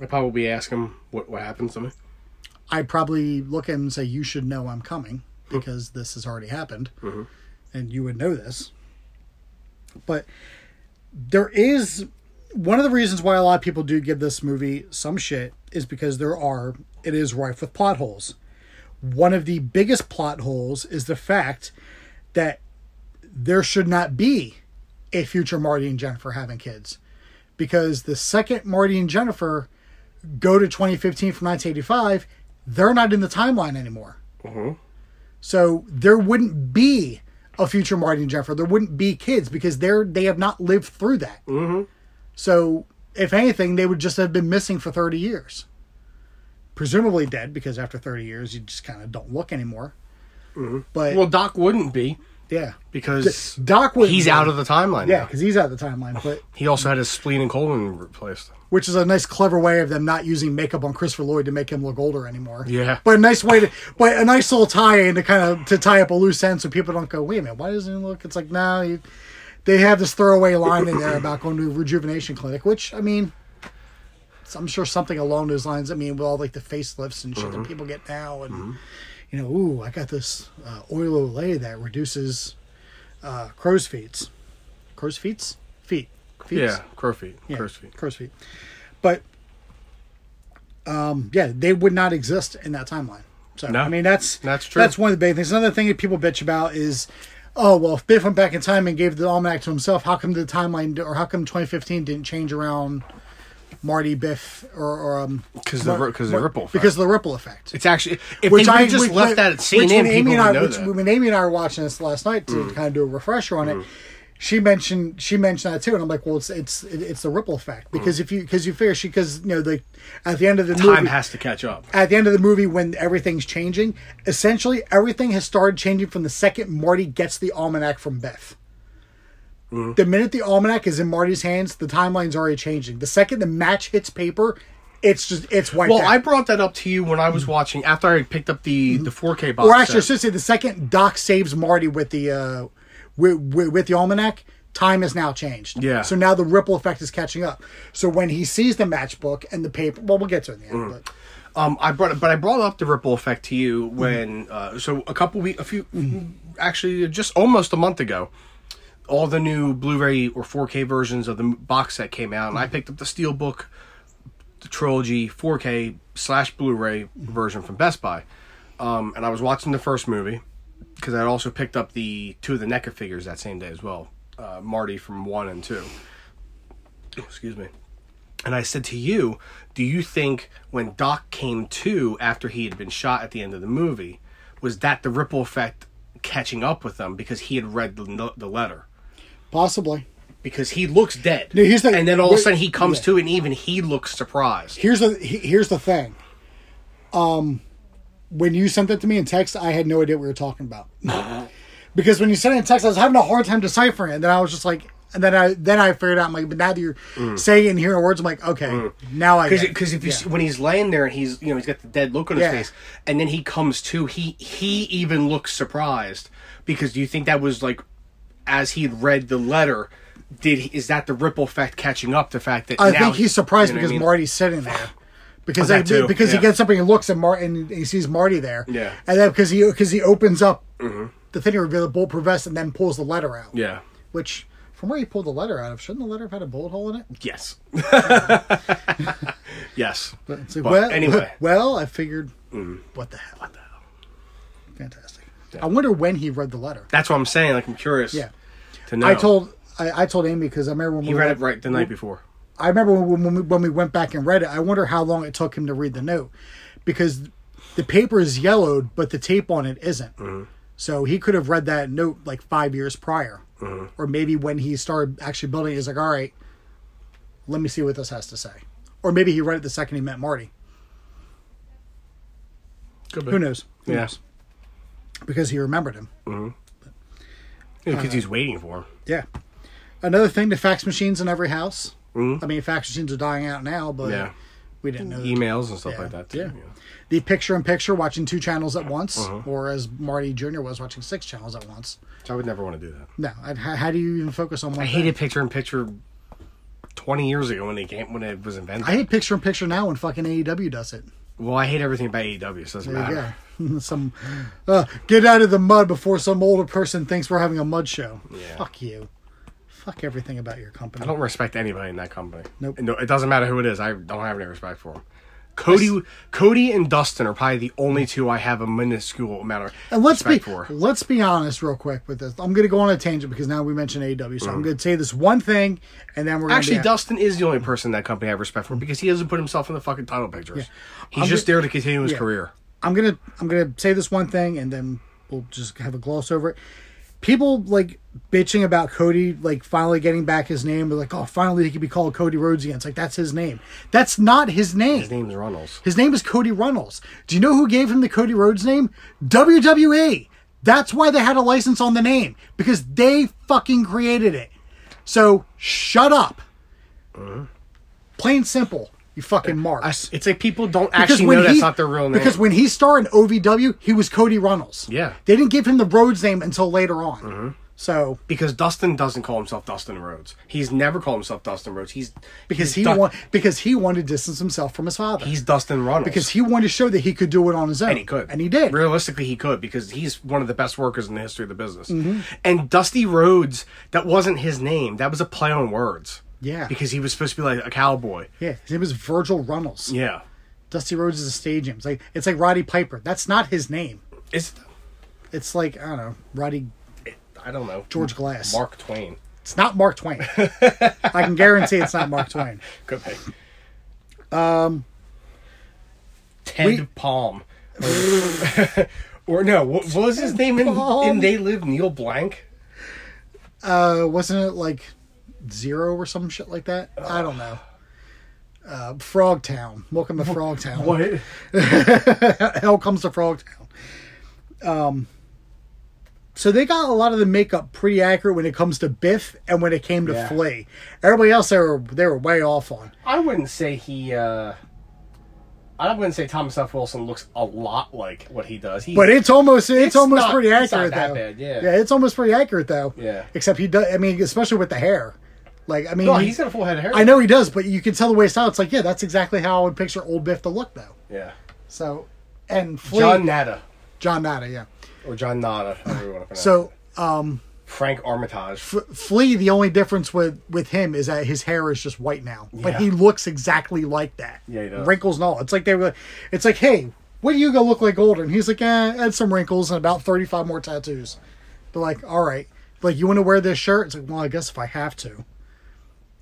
I'd probably ask him what what happens to me. I'd probably look at him and say, "You should know I'm coming hmm. because this has already happened, mm-hmm. and you would know this." But there is one of the reasons why a lot of people do give this movie some shit is because there are it is rife with plot holes. One of the biggest plot holes is the fact that there should not be a future Marty and Jennifer having kids. Because the second Marty and Jennifer go to 2015 from 1985, they're not in the timeline anymore. Mm-hmm. So there wouldn't be a future Marty and Jennifer. There wouldn't be kids because they're they have not lived through that. Mm-hmm. So if anything, they would just have been missing for 30 years. Presumably dead because after 30 years you just kind of don't look anymore. Mm-hmm. But Well, Doc wouldn't be yeah, because Doc was he's out of the timeline. yeah now. because he's out of the timeline. But <sighs> he also had his spleen and colon replaced. which is a nice clever way of them not using makeup on Christopher Lloyd to make him look older anymore. Yeah. But a nice way to, but a nice little tie in to kind of to tie up a loose end so people don't go, wait a minute, why doesn't he look? It's like now you, they have this throwaway line in there about going to a rejuvenation clinic, which I mean, I'm sure something along those lines. I mean, with all like the facelifts and shit that mm-hmm. people get now, and mm-hmm. You know, ooh, I got this uh, oil olay that reduces uh, crow's feet, crow's feet, feet, feet. Yeah, crow feet. Yeah, Crow's feet. crow's feet. But um, yeah, they would not exist in that timeline. So No, I mean, that's that's true. That's one of the big things. Another thing that people bitch about is, oh well, if Biff went back in time and gave the almanac to himself, how come the timeline or how come 2015 didn't change around Marty, Biff, or, or um 'Cause the Mar- ri- 'cause the ripple effect. because of the ripple effect. It's actually if they would've just which- left that at scene which when people Amy and I, know which, that. when Amy and I were watching this last night to Mm. kind of do a refresher on it, she mentioned she mentioned that too, and I'm like, well, it's it's it- it's the ripple effect because if you because you figure she because you know the at the end of the Mm. Time movie has to catch up. at the end of the movie when everything's changing, essentially everything has started changing from the second Marty gets the almanac from Beth. Mm. The minute the almanac is in Marty's hands, the timeline's already changing. The second the match hits paper, it's just it's wiped Well, out. I brought that up to you when I was watching after I picked up the the 4K box. or actually, I should say the second Doc saves Marty with the uh, with, with, with the almanac, time has now changed. Yeah. So now the ripple effect is catching up. So when he sees the matchbook and the paper, well, we'll get to it in the end. But Um, I brought, but I brought up the ripple effect to you when, uh, so a couple week, a few, actually, just almost a month ago, all the new Blu-ray or 4K versions of the box set came out, and I picked up the Steelbook, the trilogy 4K slash Blu-ray version from Best Buy, um, and I was watching the first movie because I also picked up the two of the NECA figures that same day as well, uh, Marty from one and two. Excuse me. And I said to you, do you think when Doc came to after he had been shot at the end of the movie, was that the ripple effect catching up with them because he had read the, the letter? Possibly. Because he looks dead. No, here's the- and then all of a sudden he comes yeah. to and even he looks surprised. Here's the here's the thing. Um, when you sent that to me in text, I had no idea what we were talking about. <laughs> because when you sent it in text, I was having a hard time deciphering it. And then I was just like, and then I then I figured out, I'm like, but now that you're saying and hearing words, I'm like, okay, now I. Because if you Yeah. see, when he's laying there and he's you know he's got the dead look on his Yeah. face, and then he comes to, he he even looks surprised because do you think that was like as he'd read the letter? Did he, is that the ripple effect catching up the fact that I think he's surprised you know because I mean? Marty's sitting there. Because Oh, that they, too, because yeah. he gets up and he looks at Marty and he sees Marty there. Yeah. Mm-hmm. And then because he because he opens up the thing to reveal the bulletproof vest and then pulls the letter out. Yeah. Which from where he pulled the letter out of, shouldn't the letter have had a bullet hole in it? Yes. <laughs> <laughs> yes. It's like, But well, anyway. <laughs> well, I figured, Mm. what the hell? What the hell? Fantastic. I wonder when he read the letter. That's what I'm saying. Like I'm curious. Yeah. To know. I told I, I told Amy because I remember when he we read were- it right the night before. I remember when, when, we, when we went back and read it, I wonder how long it took him to read the note because the paper is yellowed, but the tape on it isn't. Mm-hmm. So he could have read that note like five years prior. Mm-hmm. Or maybe when he started actually building it, he's like, all right, let me see what this has to say. Or maybe he read it the second he met Marty. Could be. Who knows? Who Yeah. knows? Because he remembered him. Mm-hmm. Because uh, he's waiting for him. Yeah. Another thing, the fax machines in every house. Mm-hmm. I mean, fax machines are dying out now, but Yeah. we didn't know. that. Emails and stuff Yeah. like that. Too, Yeah. The picture in picture, watching two channels at once, Uh-huh. or as Marty Jr. was watching six channels at once. So I would never want to do that. No, I'd, how, how do you even focus on one? I thing? hated picture in picture 20 years ago when they came when it was invented. I hate picture in picture now when fucking AEW does it. Well, I hate everything about AEW, so it doesn't There matter. <laughs> some uh, get out of the mud before some older person thinks we're having a mud show. Yeah. Fuck you. Fuck everything about your company. I don't respect anybody in that company. Nope. No, it doesn't matter who it is. I don't have any respect for them. Cody, Cody, and Dustin are probably the only two I have a minuscule amount of And let's be for. let's be honest real quick with this. I'm going to go on a tangent because now we mentioned AEW, so I'm Mm. going to say this one thing, and then we're gonna Actually. Dustin is the only person in that company I have respect for because he doesn't put himself in the fucking title pictures. He's I'm just there to continue his Yeah. career. I'm gonna I'm gonna say this one thing, and then we'll just have a gloss over it. People like bitching about Cody like finally getting back his name. They're like, oh, finally he can be called Cody Rhodes again. It's like that's his name. That's not his name. His name is Runnels. His name is Cody Runnels. Do you know who gave him the Cody Rhodes name? WWE. That's why they had a license on the name because they fucking created it. So shut up. Mm-hmm. Plain simple. You fucking mark. I It's like people don't actually know that's not their real name. Because when he starred in OVW, he was Cody Runnels. Yeah. Mm-hmm. They didn't give him the Rhodes name until later on. So because Dustin doesn't call himself Dustin Rhodes. He's never called himself Dustin Rhodes. He's because he's he Du- because he wanted to distance himself from his father. he's Dustin Runnels because he wanted to show that he could do it on his own. and he could And he did. realistically he could because he's one of the best workers in the history of the business. Mm-hmm. And Dusty Rhodes, that wasn't his name. That was a play on words. Yeah. because he was supposed to be like a cowboy. Yeah, his name is Virgil Runnels. Yeah, Dusty Rhodes is a stage name. It's like it's like Roddy Piper. That's not his name. it's It's like I don't know, Roddy. I don't know George Glass. Mark Twain. It's not Mark Twain. <laughs> I can guarantee it's not Mark Twain. Could be. Um, Ted we- Palm. Or, <laughs> or no, what, what was his name in, in They Live? Neil Blank. Uh, wasn't it like Zero or some shit like that? I don't know. Uh, Frog Town. Welcome to Frogtown. <laughs> What? <laughs> Hell comes to Frog Town. Um, so they got a lot of the makeup pretty accurate when it comes to Biff and when it came to Yeah. Flea. Everybody else they were they were way off on. I wouldn't say he. uh I wouldn't say Thomas F. Wilson looks a lot like what he does. He, But it's almost it's, It's almost not- pretty it's not accurate that though. bad, yeah. yeah, it's almost pretty accurate though. Yeah. Except he does. I mean, especially with the hair. Like I mean, no, he- he's got a full head of hair. I know he does, but you can tell the way it's out. It's like yeah, that's exactly how I would picture old Biff to look though. Yeah, So and Flea, John Nada John Nada, yeah. or John Nada, however you want to pronounce So it. um, Frank Armitage. F- Flea, the only difference with with him is that his hair is just white now, but he looks exactly like that. Yeah, he does. Wrinkles and all. It's like they were. It's like, hey, what are you gonna look like older? And he's like, eh, add some wrinkles and about thirty five more tattoos. But like, all right, like you want to wear this shirt? It's like, well, I guess if I have to.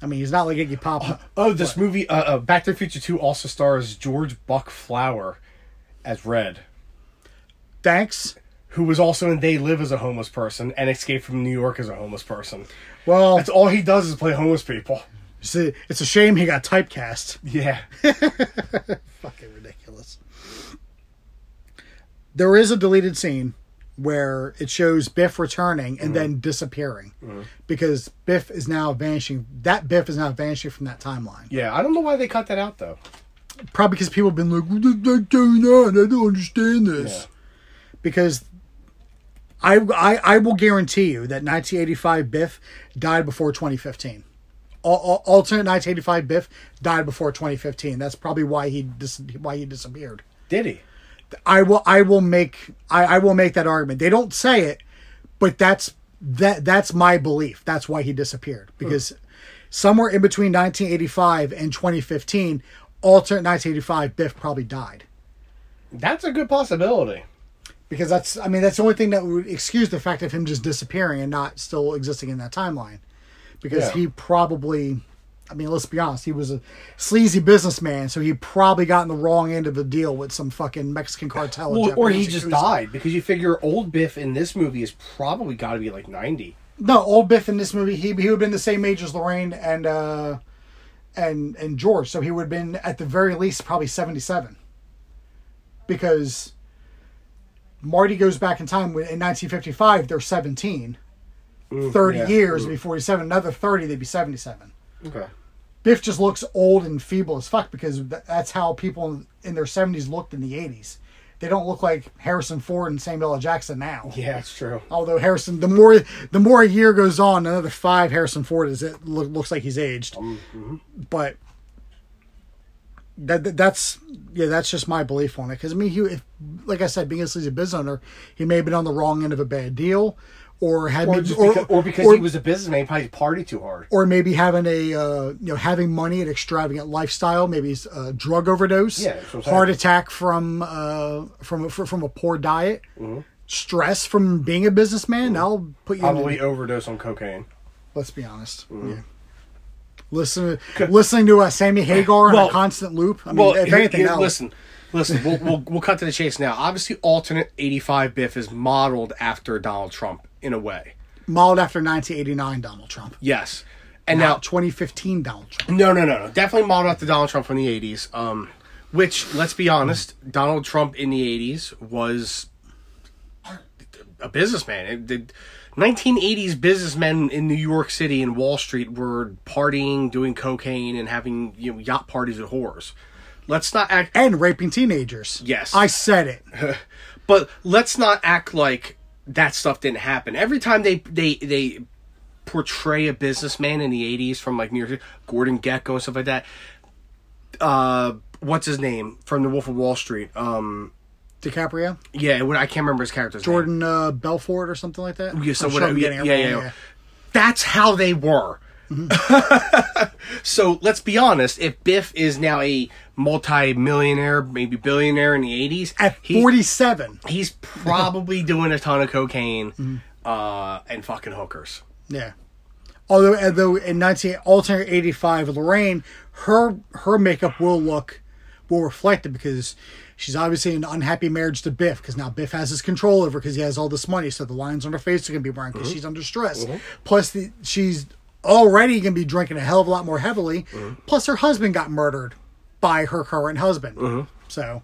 I mean, he's not like Iggy Pop. <laughs> Oh, this movie, uh, uh, Back to the Future Two, also stars George Buck Flower as Red, Thanks. who was also in They Live as a homeless person and Escape from New York as a homeless person. Well, That's all he does is play homeless people. it's a, it's a shame he got typecast. Yeah. <laughs> fucking ridiculous. There is a deleted scene where it shows Biff returning and mm-hmm. then disappearing mm-hmm. because Biff is now vanishing. That Biff is now vanishing from that timeline. Yeah, I don't know why they cut that out though. Probably because people have been like, "What fuck going on? I don't understand this." Yeah. Because I, I I will guarantee you that 1985 Biff died before 2015. Al- al- alternate 1985 Biff died before 2015. That's probably why he dis- why he disappeared. Did he? I will I will make I, I will make that argument. They don't say it, but that's that that's my belief. That's why he disappeared. Hmm. Because somewhere in between 1985 and 2015, alternate 1985 Biff probably died. That's a good possibility. Because that's I mean that's the only thing that would excuse the fact of him just disappearing and not still existing in that timeline. Because Yeah. he probably I mean, let's be honest, he was a sleazy businessman, so he probably got in the wrong end of the deal with some fucking Mexican cartel. Well, or he just died because you figure old Biff in this movie is probably got to be like ninety. No, old Biff in this movie, he he would have been the same age as Lorraine and uh, and and George, so he would have been at the very least probably seventy seven. Because Marty goes back in time in nineteen fifty five, they're seventeen. Thirty yeah. years, it'd be forty seven. Another thirty, they'd be seventy seven. Okay. Biff just looks old and feeble as fuck because that's how people in their seventies looked in the eighties. They don't look like Harrison Ford and Samuel L. Jackson now. Yeah, it's true. Although Harrison, the more the more a year goes on, another five Harrison Ford is it look, looks like he's aged. Um, mm-hmm. But that, that- that's yeah, that's just my belief on it. Because I mean, he if, like I said, being a sleazy business owner, he may have been on the wrong end of a bad deal, or had Or, maybe- just because, or because he was a businessman, he probably partied too hard. or maybe having a uh, you know having money and extravagant lifestyle, maybe a drug overdose, Yeah, that's what I'm saying. heart attack from uh, from from from a poor diet, Mm-hmm. stress from being a businessman. I'll put you. in Probably overdose on cocaine. Let's be honest. Mm-hmm. Yeah. Listen, listening to uh, Sammy Hagar on Well- a constant loop. I mean, Well, if anything here- else, listen, listen. We'll, we'll we'll cut to the chase now. Obviously, alternate '85 Biff is modeled after Donald Trump in a way. modeled after 1989 Donald Trump. Yes, and Now now 2015 Donald Trump. No, no, no, no. Definitely modeled after Donald Trump from the '80s. Um, which, let's be honest, Donald Trump in the '80s was a businessman. The 1980s businessmen in New York City and Wall Street were partying, doing cocaine, and having you know yacht parties with whores. Let's not act. And raping teenagers. Yes. I said it. <laughs> But let's not act like that stuff didn't happen. Every time they they they portray a businessman in the '80s from like New York, City, Gordon Gekko and stuff like that. Uh, what's his name from The Wolf of Wall Street? Um, DiCaprio, yeah, what- I can't remember his character's name. Jordan uh, Belfort, or something like that. Yeah, so. I'm Yeah, yeah, yeah, yeah. That's how they were. <laughs> so let's be honest. If Biff is now a multi-millionaire, maybe billionaire in the '80s, At he- 47. he's probably <laughs> doing a ton of cocaine Mm-hmm. uh, and fucking hookers. Yeah. Although, although in 19 alternate 85, Lorraine, her her makeup will look will reflect it because she's obviously in an unhappy marriage to Biff because now Biff has his control over because he has all this money, so the lines on her face are gonna be brown because she's under stress. Plus, the, she's already gonna be drinking a hell of a lot more heavily. Mm-hmm. Plus, her husband got murdered by her current husband. Mm-hmm. So,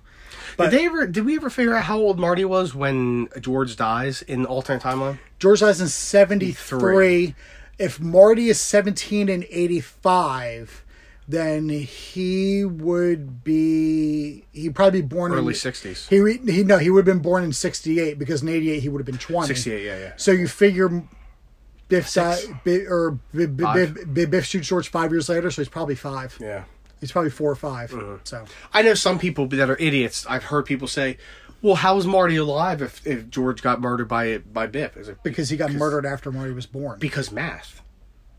did they ever? Did we ever figure out how old Marty was when George dies in alternate timeline? George dies in 73. If Marty is 17 and 85, then he would be he'd probably be born in Early 60s. He he no, he would have been born in 68 because in 88 he would have been 20. 68, yeah, yeah. So you figure Biff Six. di- Bi- or Biff, Biff, Biff, Biff shoots George 5 years later, so he's probably 5. Yeah. He's probably 4 or 5. Uh-huh. So I know some people that are idiots. I've heard people say, "Well, how was Marty alive if, if George got murdered by by Biff?" Is it because he got murdered after Marty was born. because math?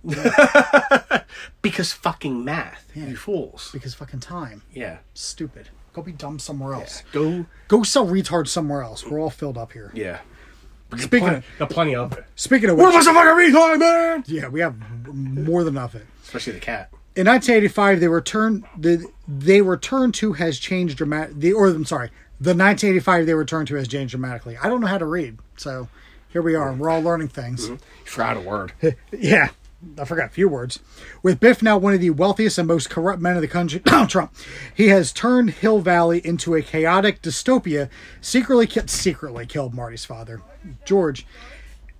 <laughs> because fucking math, you fools. because fucking time. Yeah. Stupid. Go be dumb somewhere else. Go. Go sell retards somewhere else. We're all filled up here. Yeah. Speaking Plenty, of, got plenty of it. speaking of which, was a fucking retard, man? yeah, we have more than enough of it. Especially the cat. In 1985, they returned the they returned to has changed dramatic. The or I'm sorry, the 1985 they returned to has changed dramatically. I don't know how to read, so here we are. We're all learning things. Mm-hmm. You forgot a word. <laughs> Yeah, I forgot a few words. With Biff now one of the wealthiest and most corrupt men of the country, <coughs> Trump, he has turned Hill Valley into a chaotic dystopia. Secretly, ki- secretly killed Marty's father, George,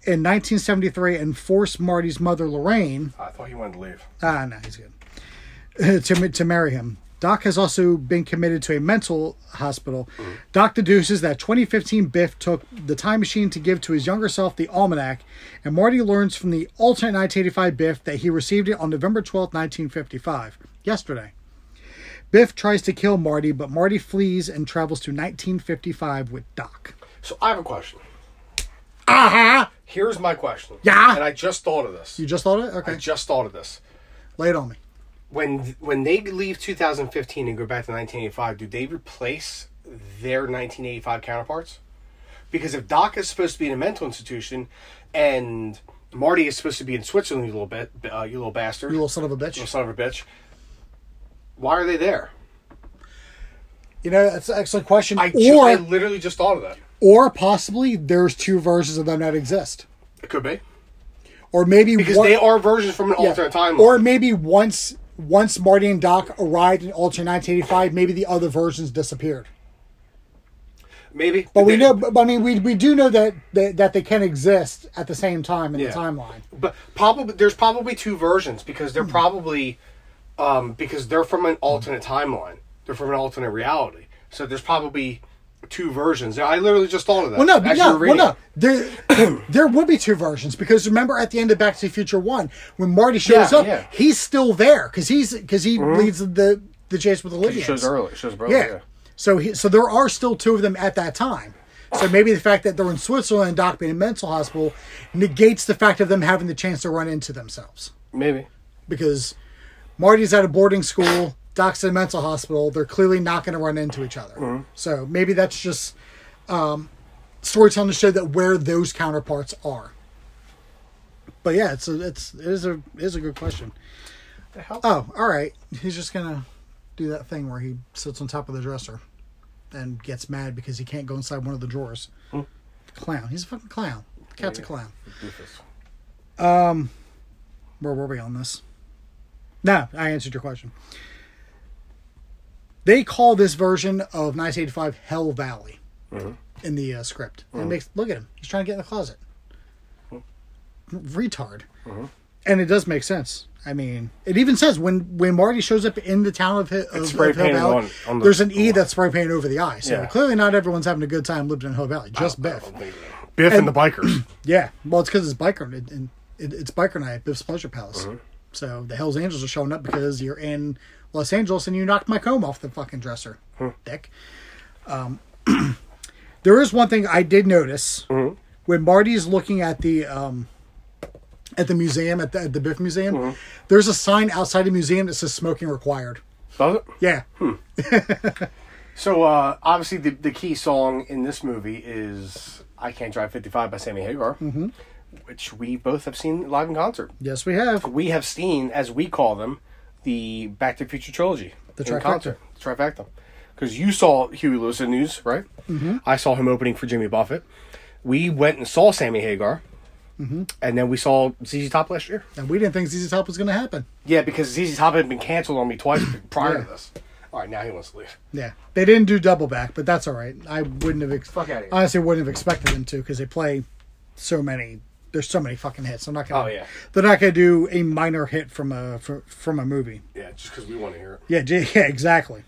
in 1973, and forced Marty's mother, Lorraine, I thought he wanted to leave. ah, no, he's good, <laughs> to to marry him. Doc has also been committed to a mental hospital. Doc deduces that 2015 Biff took the time machine to give to his younger self the almanac, and Marty learns from the alternate 1985 Biff that he received it on November 12, 1955, yesterday. Biff tries to kill Marty, but Marty flees and travels to 1955 with Doc. So I have a question. Uh-huh. Here's my question. Yeah? And I just thought of this. You just thought of it? Okay. I just thought of this. Lay it on me. When when they leave 2015 and go back to 1985, do they replace their 1985 counterparts? Because if Doc is supposed to be in a mental institution and Marty is supposed to be in Switzerland, you little bit, uh, you little bastard, You little son of a bitch. little son of a bitch. Why are they there? You know, that's an excellent question. I, ju- or I literally just thought of that. or possibly there's two versions of them that exist. It could be Or maybe because one- they are versions from an yeah. alternate timeline. Or maybe once once Marty and Doc arrived in Ultra 1985, maybe the other versions disappeared. maybe, But we they- know, but I mean, we we do know that that, that they can exist at the same time in Yeah. the timeline. But probably there's probably two versions because they're probably um, because they're from an alternate timeline. They're from an alternate reality. So there's probably two versions. I literally just thought of that. Well, no, as no, well, no. There, <clears throat> there would be two versions because remember at the end of Back to the Future One, when Marty shows Yeah, up, yeah. he's still there because he's because he mm-hmm. leads the the chase with the it. It shows early. Shows early. Yeah. Yeah. So he, so there are still two of them at that time. So maybe the fact that they're in Switzerland and Doc being in a mental hospital negates the fact of them having the chance to run into themselves. Maybe. Because Marty's at a boarding school, Doc's in a mental hospital. They're clearly not going to run into each other. Mm-hmm. So maybe that's just um, storytelling to show that where those counterparts are. But yeah, it's a, it's it is a it is a good question. Oh, all right. He's just gonna do that thing where he sits on top of the dresser and gets mad because he can't go inside one of the drawers. Hmm. Clown. He's a fucking clown. Cat's a clown. Doofus. Um, where were we on this? No, I answered your question. They call this version of 1985 Hell Valley uh-huh. in the uh, script. And It uh-huh. makes look at him. He's trying to get in the closet. Uh-huh. Retard. And it does make sense. I mean, it even says when when Marty shows up in the town of, of, of Hill Valley, on- on the there's an E that's spray painted over the eye. So Yeah. clearly, not everyone's having a good time living in Hill Valley. Just Biff. Biff and, the bikers. <clears throat> Yeah, well, it's because it's biker and and it, it's biker night at Biff's Pleasure Palace. So the Hell's Angels are showing up because you're in Los Angeles and you knocked my comb off the fucking dresser, dick. Um, <clears throat> there is one thing I did notice when Marty's looking at the um, at the museum at the, at the Biff Museum. There's a sign outside the museum that says "smoking required." Does it? Yeah, <laughs> So uh, obviously the the key song in this movie is "I Can't Drive 55" by Sammy Hagar, mm-hmm. which we both have seen live in concert. yes, we have. We have seen, as we call them, the Back to the Future trilogy. The trifecta. concert. The trifecta. Because you saw Huey Lewis in news, right? Mm-hmm. I saw him opening for Jimmy Buffett. We went and saw Sammy Hagar. Mm-hmm. And then we saw ZZ Top last year. And we didn't think ZZ Top was going to happen. Yeah, because ZZ Top had been canceled on me twice <clears throat> prior Yeah. to this. All right, now he wants to leave. Yeah, they didn't do double back, but that's all right. I wouldn't have ex- Fuck outta here. honestly wouldn't have expected them to because they play so many. There's so many fucking hits. I'm not gonna. Oh, yeah. They're not gonna do a minor hit from a fr- from a movie. Yeah, just because we want to hear it. Yeah, j- <laughs> yeah, exactly.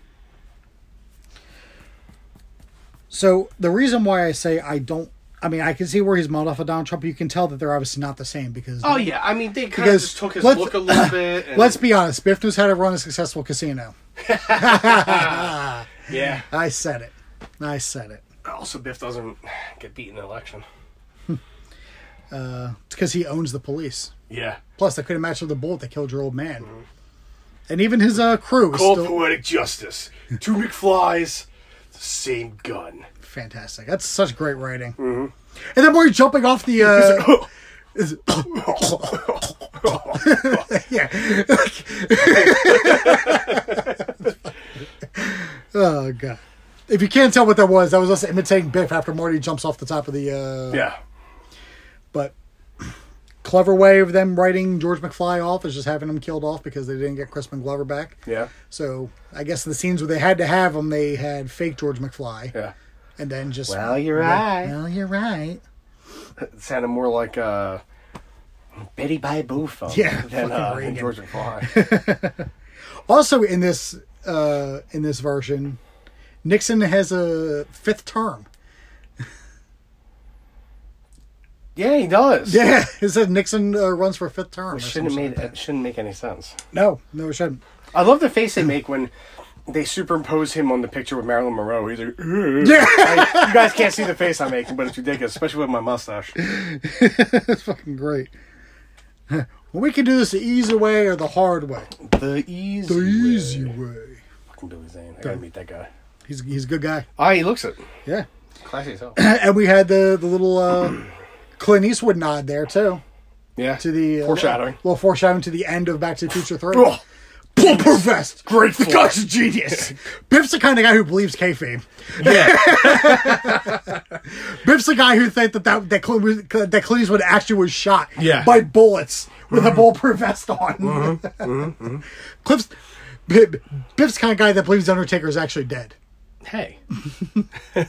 So the reason why I say I don't, I mean, I can see where he's modeled off of Donald Trump. You can tell that they're obviously not the same because. Oh, yeah. I mean, they kind of just took his look a <coughs> little bit. And, Let's be honest. Biff knows how to run a successful casino. <laughs> <laughs> Yeah. I said it. I said it. Also, Biff doesn't get beat in an election. It's because he owns the police. Yeah. Plus, I couldn't match with the bullet that killed your old man. And even his uh, crew is Called still poetic justice. Two McFlies, the same gun. fantastic. That's such great writing. And then where he's jumping off the. Uh, <laughs> is- <laughs> yeah. <laughs> oh god. If you can't tell what that was, that was us imitating Biff after Marty jumps off the top of the. Uh, Yeah. But clever way of them writing George McFly off is just having him killed off because they didn't get Crispin Glover back. Yeah. So I guess the scenes where they had to have him, they had fake George McFly, Yeah. and then just. Well, you're right. Well, you're right. <laughs> It sounded more like uh, Betty Bye Boof Yeah, than, uh, than George McFly. <laughs> Also, in this uh, in this version, Nixon has a fifth term. Yeah, he does. <laughs> Yeah, it says Nixon uh, runs for a fifth term. It shouldn't made like it shouldn't make any sense. No, no, it shouldn't. I love the face they make when they superimpose him on the picture with Marilyn Monroe. He's like, "Ugh." Yeah, Like, you guys can't see the face I'm making, but it's ridiculous, especially with my mustache. <laughs> it's fucking great. well, <laughs> we can do this the easy way or the hard way. The easy, The way. easy way. Fucking Billy Zane. I gotta meet that guy. He's he's a good guy. Ah, he looks it. Yeah, Classy as hell. <clears throat> and we had the the little uh, <clears throat> Clint Eastwood nod there too. Yeah. to the uh, Foreshadowing. little foreshadowing to the end of Back to the Future Three. Oh, Bulletproof vest. Great The guy's a genius. <laughs> Biff's the kind of guy who believes kayfabe. yeah. <laughs> Biff's the guy who think that that that Clint, that Clint Eastwood actually was shot Yeah. by bullets with a mm-hmm. bulletproof vest on. Mm-hmm. Mm-hmm. <laughs> Cliff's Biff's the kind of guy that believes Undertaker is actually dead, hey. <laughs>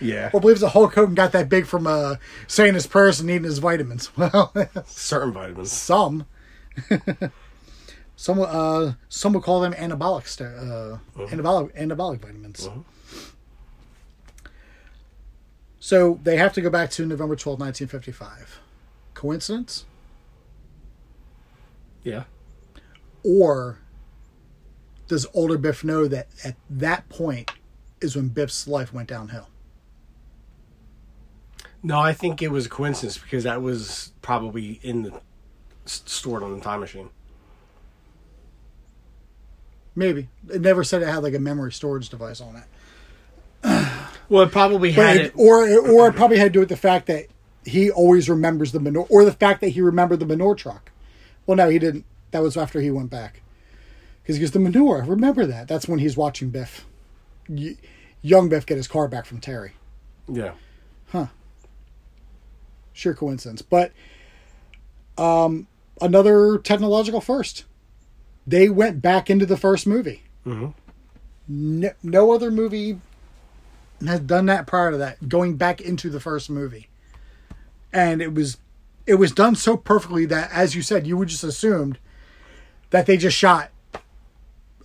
yeah. or believes that Hulk Hogan got that big from uh, saying his prayers and eating his vitamins. <laughs> Well, Certain vitamins. some. <laughs> some uh some would call them anabolic st- uh, anabolic anabolic vitamins. So they have to go back to November twelfth, 1955. Coincidence? Yeah. Or does older Biff know that at that point is when Biff's life went downhill? No, I think it was a coincidence because that was probably in the stored on the time machine. Maybe. It never said it had like a memory storage device on it. <sighs> Well, it probably had it, it. or or it probably had to do with the fact that he always remembers the manure, or the fact that he remembered the manure truck. Well, no, he didn't. That was after he went back, because he goes the manure. I remember that. That's when he's watching Biff, y- young Biff, get his car back from Terry. Yeah. Huh. Sheer coincidence, but um, another technological first. They went back into the first movie. No, no other movie has done that prior to that, going back into the first movie. And it was it was done so perfectly that as you said, you would just assumed that they just shot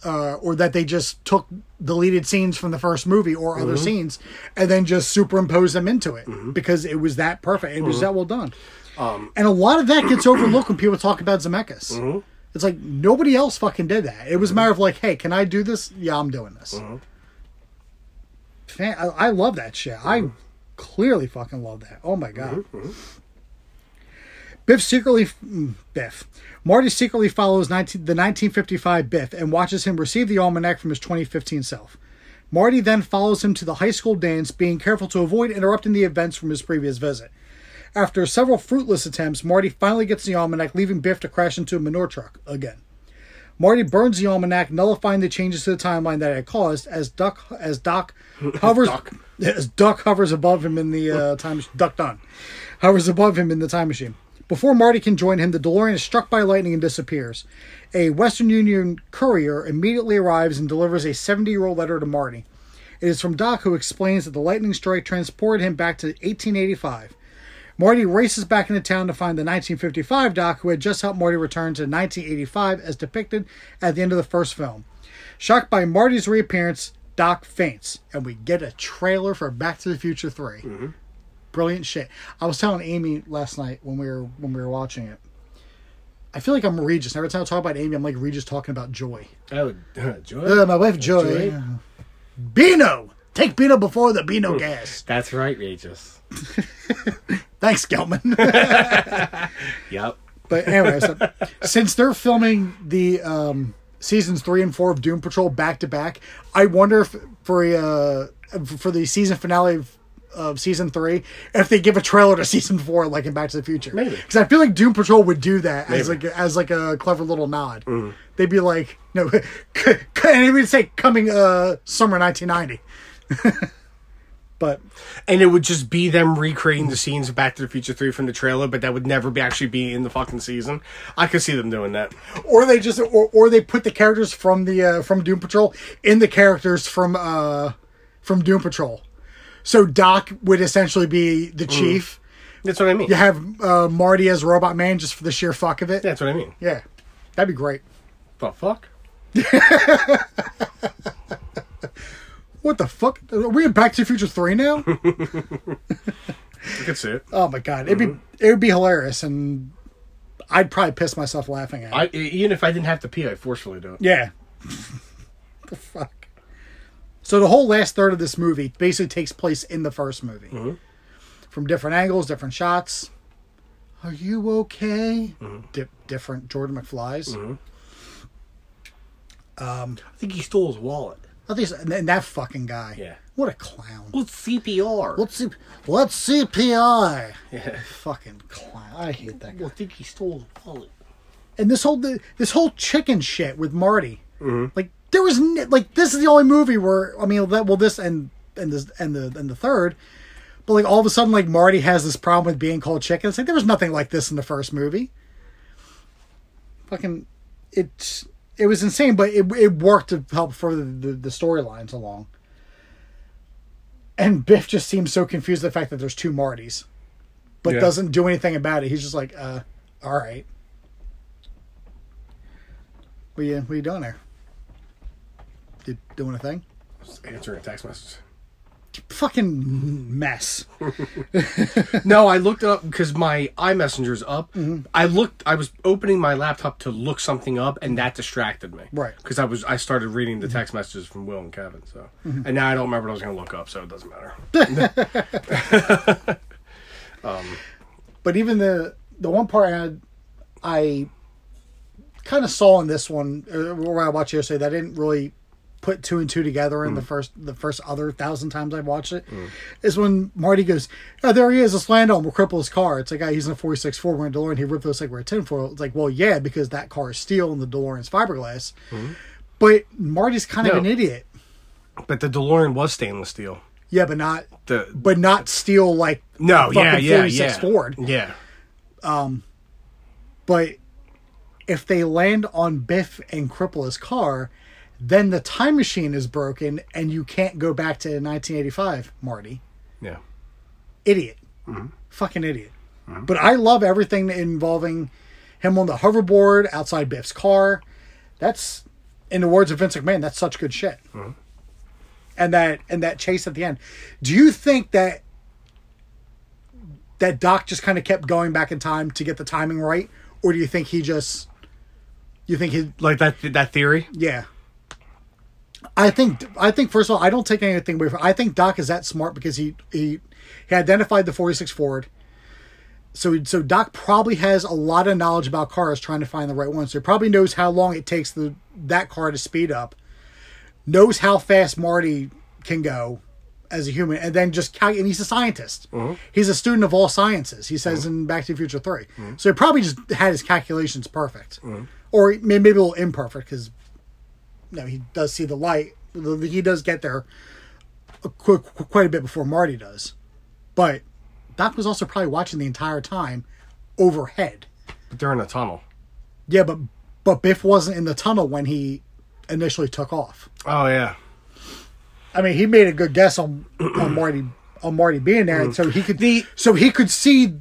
uh, or that they just took deleted scenes from the first movie or other mm-hmm. scenes and then just superimposed them into it mm-hmm. because it was that perfect. It was mm-hmm. that well done. Um, and a lot of that gets overlooked when people talk about Zemeckis. It's like nobody else fucking did that. It was a matter of like, hey, can I do this? Yeah, I'm doing this. Fan, I, I love that shit. I clearly fucking love that. Oh my god. Biff secretly, mm, Biff, Marty secretly follows 19, the 1955 Biff and watches him receive the almanac from his 2015 self. Marty then follows him to the high school dance, being careful to avoid interrupting the events from his previous visit. After several fruitless attempts, Marty finally gets the almanac, leaving Biff to crash into a manure truck again. Marty burns the almanac, nullifying the changes to the timeline that it had caused. As Duck, as Doc <laughs> hovers, Duck. <laughs> as Duck hovers above him in the uh, time machine. Duck Dunn hovers above him in the time machine. Before Marty can join him, the DeLorean is struck by lightning and disappears. A Western Union courier immediately arrives and delivers a 70-year-old letter to Marty. It is from Doc, who explains that the lightning strike transported him back to 1885. Marty races back into town to find the 1955 Doc, who had just helped Marty return to 1985 as depicted at the end of the first film. Shocked by Marty's reappearance, Doc faints, and we get a trailer for Back to the Future 3. Mm-hmm. Brilliant shit. I was telling Amy last night when we were when we were watching it. I feel like I'm Regis. Every time I talk about Amy, I'm like Regis talking about Joy. Oh, <laughs> Joy. Uh, my wife Joy. Joy? Beano! Take Beano before the Beano gas. That's right, Regis. <laughs> Thanks, Gelman. <laughs> Yep. But anyway, so, since they're filming the um, seasons three and four of Doom Patrol back to back, I wonder if for a, uh, for the season finale of, of season three, if they give a trailer to <laughs> season four, like in Back to the Future. Maybe. because I feel like Doom Patrol would do that as like as like a clever little nod. They'd be like, no, <laughs> and it would say coming uh, summer 1990. <laughs> but And it would just be them recreating the scenes of Back to the Future 3 from the trailer, but that would never be actually be in the fucking season. I could see them doing that. or they just or, or they put the characters from the uh, from Doom Patrol in the characters from uh from Doom Patrol. So Doc would essentially be the chief. That's what I mean. You have uh, Marty as Robot Man just for the sheer fuck of it. That's what I mean. Yeah, that'd be great. The fuck? <laughs> What the fuck? Are we in Back to the Future three now? <laughs> I could see it. oh my god, it'd be it would be hilarious, and I'd probably piss myself laughing at. it. I, even if I didn't have to pee, I'd forcefully do it. Yeah. <laughs> the fuck. So the whole last third of this movie basically takes place in the first movie, mm-hmm. from different angles, different shots. Are you okay? Mm-hmm. Di- different Jordan McFly's. Mm-hmm. Um, I think he stole his wallet. I think, so- and that fucking guy. Yeah. What a clown. What's CPR? Let's see. Let's CPI. Yeah. <laughs> Fucking clown. I hate that guy. I think he stole the wallet. And this whole this whole chicken shit with Marty. Like there was n- like this is the only movie where I mean that well this and and this and the and the third. But like all of a sudden, like Marty has this problem with being called chicken. It's like there was nothing like this in the first movie. Fucking, it it was insane, but it it worked to help further the, the storylines along. And Biff just seems so confused at the fact that there's two Martys, but Yeah. doesn't do anything about it. He's just like, uh, all right. What you what you doing there? You doing a thing? Just answering a text message. Fucking mess. <laughs> no, I looked up because my iMessenger's up. Mm-hmm. I looked. I was opening my laptop to look something up, and that distracted me. Right. Because I was. I started reading the mm-hmm. text messages from Will and Kevin. So, mm-hmm. and now I don't remember what I was going to look up, so it doesn't matter. <laughs> <laughs> Um, but even the the one part I had, I kind of saw in this one uh, where I watched yesterday that I didn't really put two and two together in the first the first other thousand times I've watched it is when Marty goes, oh, there he is, let's land on we'll cripple his car. It's like, ah, he's in a 46 Ford, we're in a DeLorean, he ripped us like we're a 10 foil. It's like, well, yeah, because that car is steel and the DeLorean's fiberglass. But Marty's kind of an idiot. but the DeLorean was stainless steel. Yeah, but not The but not steel like no, yeah, yeah, 46 yeah, Ford. yeah. Um, but if they land on Biff and cripple his car, then the time machine is broken and you can't go back to 1985, Marty. Yeah. Idiot. Mm-hmm. Fucking idiot. Mm-hmm. But I love everything involving him on the hoverboard outside Biff's car. That's, in the words of Vince McMahon, that's such good shit. Mm-hmm. And that and that chase at the end. Do you think that that Doc just kind of kept going back in time to get the timing right, or do you think he just, you think he, Like that. That theory. yeah. I think I think first of all, I don't take anything away from. I think Doc is that smart because he he he identified the 46 Ford. So so Doc probably has a lot of knowledge about cars, trying to find the right one. So he probably knows how long it takes the that car to speed up. Knows how fast Marty can go as a human, and then just cal- and he's a scientist. Mm-hmm. He's a student of all sciences. He says mm-hmm. in Back to the Future 3 mm-hmm. So he probably just had his calculations perfect, or maybe a little imperfect because no, he does see the light. He does get there a qu- qu- quite a bit before Marty does. But Doc was also probably watching the entire time overhead. But they're in a tunnel. Yeah, but but Biff wasn't in the tunnel when he initially took off. Oh yeah. I mean, he made a good guess on on <clears throat> Marty on Marty being there, and so he could The- so he could see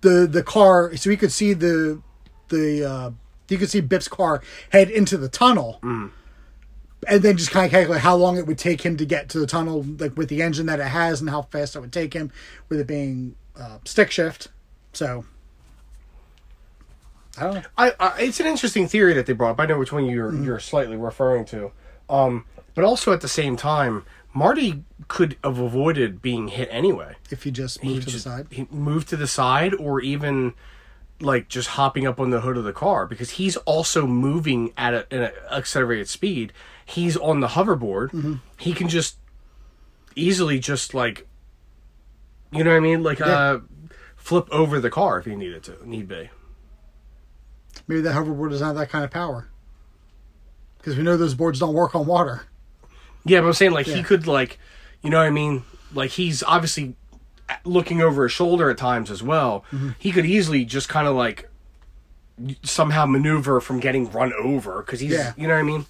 the the car, so he could see the the uh, he could see Biff's car head into the tunnel, and then just kind of calculate how long it would take him to get to the tunnel, like with the engine that it has, and how fast it would take him, with it being uh, stick shift. So I don't know. I, I it's an interesting theory that they brought up. I know which one you're you're slightly referring to. Um, but also at the same time, Marty could have avoided being hit anyway. If you just He to just- the side, He moved to the side, or even like just hopping up on the hood of the car because he's also moving at a, an accelerated speed. He's on the hoverboard. He can just easily just like, you know what I mean, like uh, flip over the car if he needed to, need be. maybe that hoverboard doesn't have that kind of power. Because we know those boards don't work on water. Yeah, but I'm saying like he could like, you know what I mean? Like he's obviously looking over his shoulder at times as well. Mm-hmm. He could easily just kind of like somehow maneuver from getting run over because he's, Yeah. you know what I mean?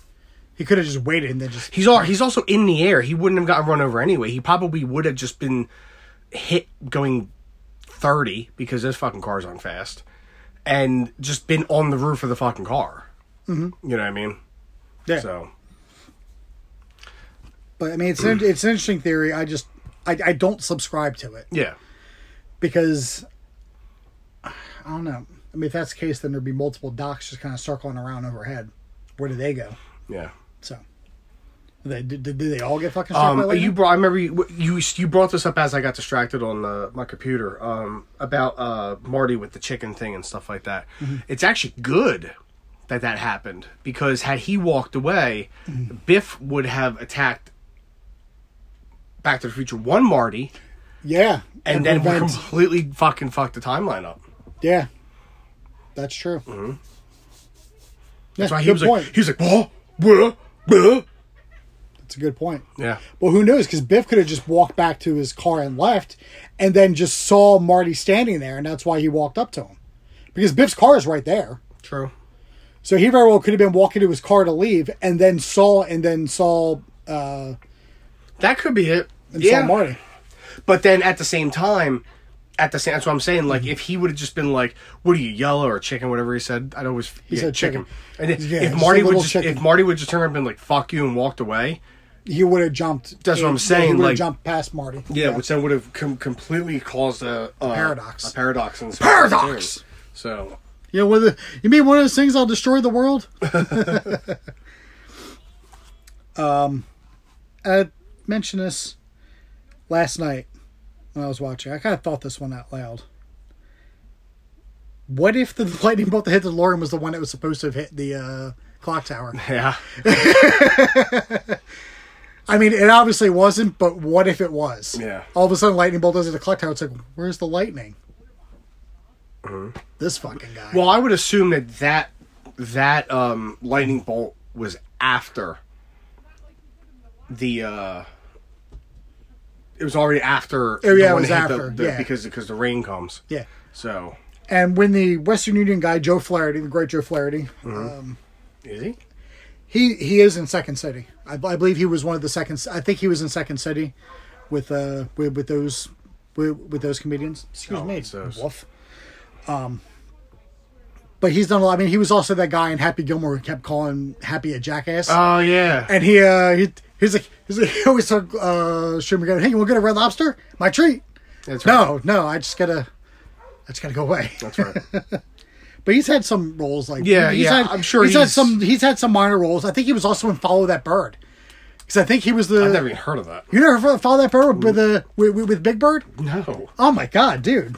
He could have just waited and then just He's all, he's also in the air. He wouldn't have gotten run over anyway. He probably would have just been hit going 30 because this fucking car's on fast and just been on the roof of the fucking car. Mm-hmm. You know what I mean? yeah. So But I mean, it's an, it's an interesting theory. I just I, I don't subscribe to it yeah, because I don't know. I mean, if that's the case, then there'd be multiple Docs just kind of circling around overhead. Where do they go? yeah. They did, did they all get fucking struck Um, by you brought. I remember you, you you brought this up as I got distracted on uh, my computer um, about uh, Marty with the chicken thing and stuff like that. It's actually good that that happened because had he walked away, Biff would have attacked Back to the Future One Marty, Yeah, and, then we completely fucking fucked the timeline up. yeah, that's true. Mm-hmm. That's That's why he was point. like, he was like, oh, bruh, bruh. That's a good point. Yeah. Well, who knows? Because Biff could have just walked back to his car and left, and then just saw Marty standing there, and that's why he walked up to him. Because Biff's car is right there, True. so he very well could have been walking to his car to leave, and then saw and then saw uh, That could be it. and yeah. saw Marty. But then at the same time, at the same that's what I'm saying. Like if he would have just been like, "What are you, yellow or chicken?" Whatever he said, I'd always he said chicken. And if, Yeah, if Marty would just chicken. if Marty would just turn around and been like, "Fuck you" and walked away, He would have jumped. That's what I'm he saying, would have like- jumped past Marty. yeah, which then would have com- completely caused a, a paradox. A paradox in the Paradox! too. So You know, one of the, you mean one of those things? I'll destroy the world. <laughs> um, I mentioned this last night when I was watching. I kind of thought this one out loud. What if the <laughs> lightning bolt that hit the DeLorean was the one that was supposed to have hit the uh, clock tower? yeah, <laughs> I mean, it obviously wasn't, but what if it was? Yeah. All of a sudden, lightning bolt does hit the clock tower. It's like, where's the lightning? This fucking guy. well, I would assume that that that um, lightning bolt was after the. uh It was already after. Oh, yeah, the it was after, the, the, yeah. because because the rain comes. yeah. So And when the Western Union guy Joe Flaherty, the great Joe Flaherty, um, is he? he he is in Second City. I, I believe he was one of the second. I think he was in Second City with uh with, with those with, with those comedians. Excuse Oh, me, woof. Um, but he's done a lot. I mean, he was also that guy in Happy Gilmore who kept calling Happy a jackass. Oh yeah. and he uh he he's like he's like <laughs> he always told uh McGavin, hey, you want to get a red lobster? My treat. That's right. No, no, I just gotta I just gotta go away. That's right. <laughs> But he's had some roles like Yeah, he's yeah, Had, I'm sure he's, had some. He's had some minor roles. I think he was also in Follow That Bird because I think he was the. I've never even heard of that. you never follow that bird with the with, with, with Big Bird? No. Oh my god, dude,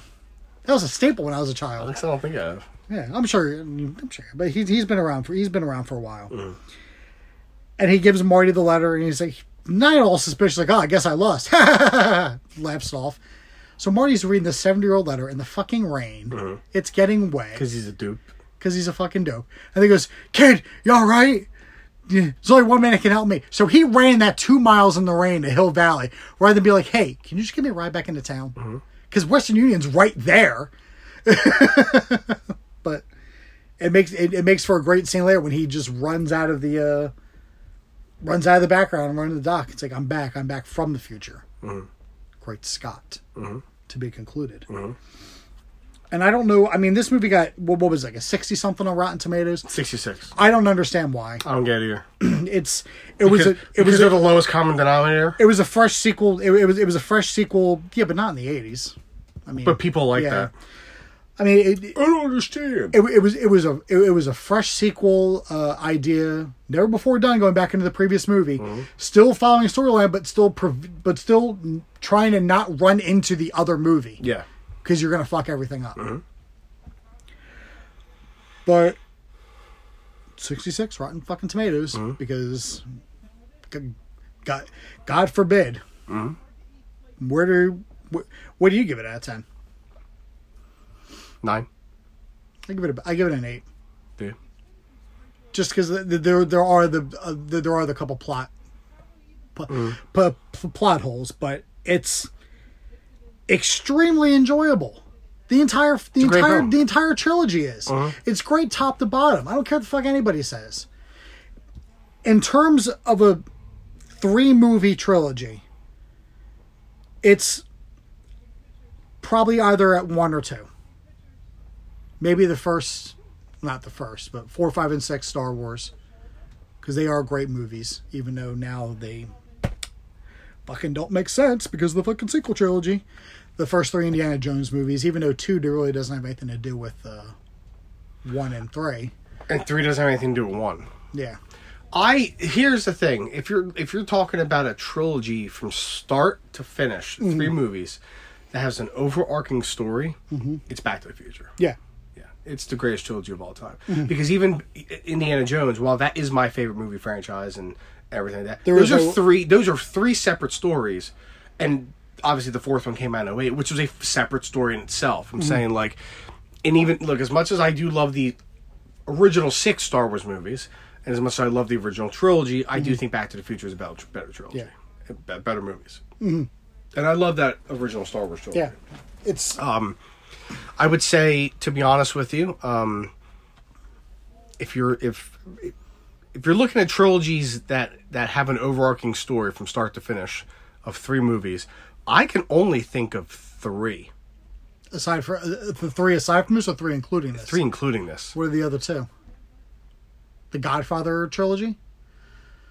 that was a staple when I was a child. I don't think I have. Yeah, I'm sure. I'm sure, but he's he's been around for he's been around for a while. Mm-hmm. And he gives Marty the letter, and he's like, not at all suspicious. Like, oh, I guess I lost. Laughs off. So Marty's reading the 70 year old letter in the fucking rain. Mm-hmm. It's getting wet Because he's a dupe. because he's a fucking dope. And he goes, Kid, you all right? There's only one man that can help me. So he ran that two miles in the rain to Hill Valley rather than be like, hey, can you just give me a ride back into town? Because Western Union's right there. <laughs> but it makes it, it makes for a great scene later when he just runs out of the uh runs out of the background and runs to the dock. It's like I'm back. I'm back from the future. Great Scott. To be concluded. Mm-hmm. And I don't know. I mean, this movie got what, what was it, like a sixty something on Rotten Tomatoes. 66. I don't understand why. I don't get it either. <clears throat> It's it was a it was because they're the lowest common denominator. it was a fresh sequel. It, it was it was a fresh sequel. Yeah, but not in the eighties. I mean, But people like yeah. that. I mean, it, I don't understand. it, it was it was a it, it was a fresh sequel uh, idea, never before done. Going back into the previous movie, uh-huh. still following storyline, but still prov- but still trying to not run into the other movie yeah. because you're gonna fuck everything up. Uh-huh. But sixty six Rotten fucking Tomatoes uh-huh. because God God forbid. Where do wh- what do you give it out of ten? Nine. I give it a, I give it an eight. Yeah. just because there there are the uh, there are the couple plot pl- pl- pl- plot holes, but it's extremely enjoyable. The entire the entire film. the entire trilogy is. It's great top to bottom. I don't care what the fuck anybody says. In terms of a three movie trilogy, it's probably either at one or two. Maybe the first not the first, but four, five, and six Star Wars, because they are great movies. Even though now they fucking don't make sense because of the fucking sequel trilogy. The first three Indiana Jones movies, even though two really doesn't have anything to do with uh, one and three. And three doesn't have anything to do with one. Yeah, I here's the thing: if you're if you're talking about a trilogy from start to finish, Mm-hmm. three movies that has an overarching story, it's Back to the Future. Yeah, it's the greatest trilogy of all time. Mm-hmm. Because even Indiana Jones, while that is my favorite movie franchise and everything like that, There those are a- three. Those are three separate stories and obviously the fourth one came out in 08, which was a separate story in itself. I'm saying like, and even look as much as I do love the original six Star Wars movies, and as much as I love the original trilogy, I do think Back to the Future is a better, better trilogy, Yeah. Better movies, mm-hmm. and I love that original Star Wars trilogy. Yeah, it's I would say, to be honest with you, um, if you're if if you're looking at trilogies that that have an overarching story from start to finish of three movies, I can only think of three, aside for uh, the three aside from this, or three including this. three including this. What are the other two? The Godfather trilogy.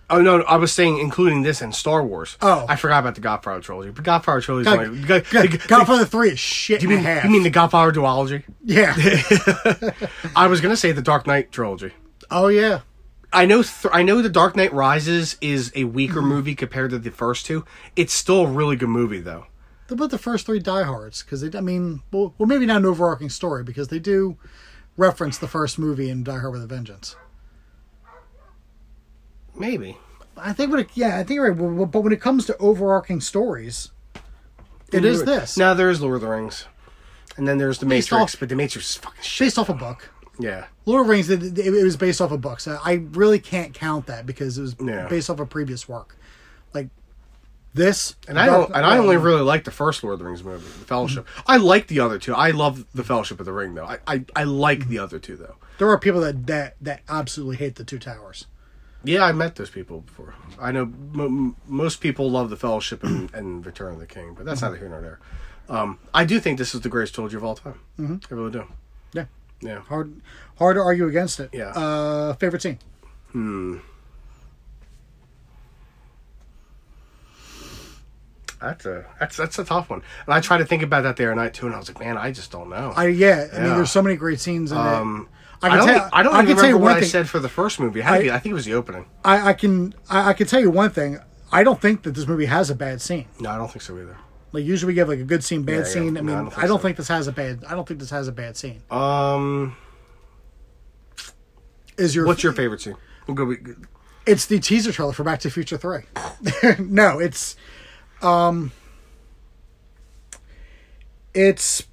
Oh no, no, I was saying including this and Star Wars. Oh. I forgot about the Godfather trilogy. But Godfather trilogy. God, only, God, God- Godfather three is shit you and mean you mean the Godfather duology? yeah? <laughs> I was gonna say the Dark Knight trilogy. oh yeah. I know. Th- I know. The Dark Knight Rises is a weaker mm-hmm. movie compared to the first two. It's still a really good movie, though. What about the first three diehards? Because I mean, well, well, maybe not an overarching story because they do reference the first movie in Die Hard with a Vengeance. Maybe. I think when it, yeah, I think you're right. But when it comes to overarching stories, it is this Now there is Lord of the Rings, and then there's the Based Matrix, off- but the Matrix is fucking shit. based off a book. Yeah. Lord of the Rings, it, it was based off of books. I really can't count that because it was Yeah. based off of previous work. Like this, And I don't. And I only really like the first Lord of the Rings movie, The Fellowship. I like the other two. I love the Fellowship of the Ring, though. I I, I like the other two, though. there are people that that that absolutely hate the Two Towers. Yeah, I met those people before. I know m- most people love the Fellowship and, <clears throat> and Return of the King, but that's neither here nor there. Um, I do think this is the greatest trilogy of all time. Mm-hmm. I really do. Yeah, Yeah. hard hard to argue against it. Yeah. Uh, favorite scene. Hmm. That's a that's that's a tough one. And I tried to think about that the other night too, and I was like, man, I just don't know. I yeah, I mean, there's so many great scenes in um, it. I I, don't. tell. I don't I can tell you remember one what I thing. said for the first movie. I- I think it was the opening. I, I can I, I can tell you one thing. I don't think that this movie has a bad scene. No, I don't think so either. Like usually we give like a good scene, bad Yeah, yeah. scene. I mean, I I don't don't, think think, this has a bad. I don't think this has a bad scene. Um, Is your what's your favorite scene? We'll go. It's the teaser trailer for Back to the Future Three. <laughs> no, it's um, it's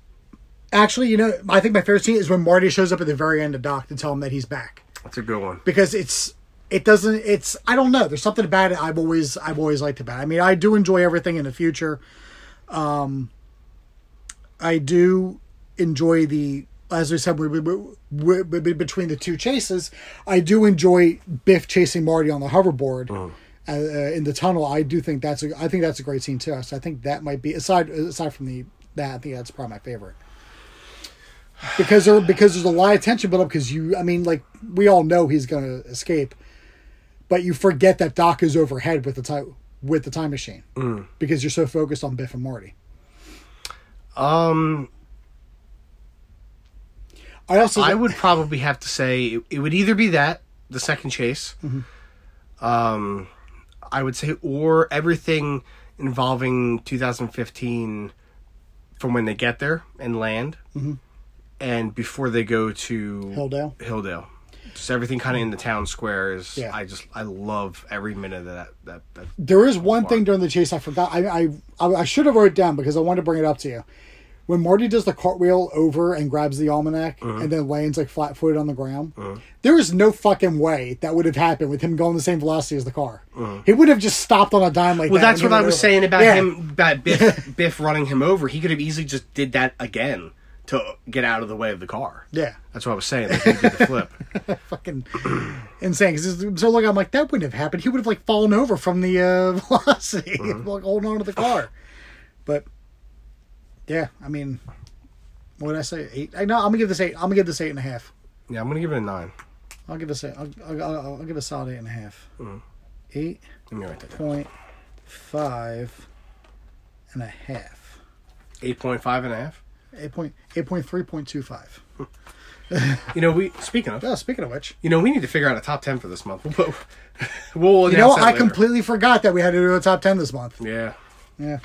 actually you know I think my favorite scene is when Marty shows up at the very end of Doc to tell him that he's back That's a good one. because it's it doesn't it's I don't know there's something about it I've always I've always liked about it. I mean I do enjoy everything in the future. Um, I do enjoy the as we said we, we, we, we- between the two chases. I do enjoy Biff chasing Marty on the hoverboard. Uh, uh, in the tunnel, I do think that's a. I think that's a great scene too. So I think that might be aside aside from the that. I think that's probably my favorite because there because there's a lot of tension built up because you. I mean, like we all know he's going to escape, but you forget that Doc is overhead with the time with the time machine because you're so focused on Biff and Marty. Um, I also I would probably have to say it, it would either be that the second chase. Um, I would say, or everything involving 2015 from when they get there and land, and before they go to Hilldale? Hilldale. Just everything kind of in the town square is. Yeah. I just I love every minute of that. That, that There is one thing during the chase I forgot. I I I, should have wrote it down because I wanted to bring it up to you. When Marty does the cartwheel over and grabs the almanac mm-hmm. and then lands like flat footed on the ground, mm-hmm. there is no fucking way that would have happened with him going the same velocity as the car. Mm-hmm. He would have just stopped on a dime like Well, that. that's what I was over. saying about Yeah. him, about Biff, <laughs> Biff running him over. He could have easily just did that again to get out of the way of the car. Yeah, That's what I was saying. Like he did the flip. <laughs> fucking insane. Cause so like I'm like that wouldn't have happened. He would have like fallen over from the uh, <laughs> velocity, Mm-hmm. <laughs> like holding on to the car. But yeah, I mean, what did I say? Eight? I, no, I'm gonna give this eight. I'm gonna give this eight and a half. Yeah, I'm gonna give it a nine. I'll give this. A, I'll, I'll, I'll, I'll give a solid eight and a half. Eight Let me write that down. point five and a half. Eight point five and a half. Eight point eight point three point two five. <laughs> You know, we speaking of, Well, speaking of which, you know, we need to figure out a top ten for this month. <laughs> We'll, we'll you know, I later. completely forgot that we had to do a top ten this month. Yeah, Yeah,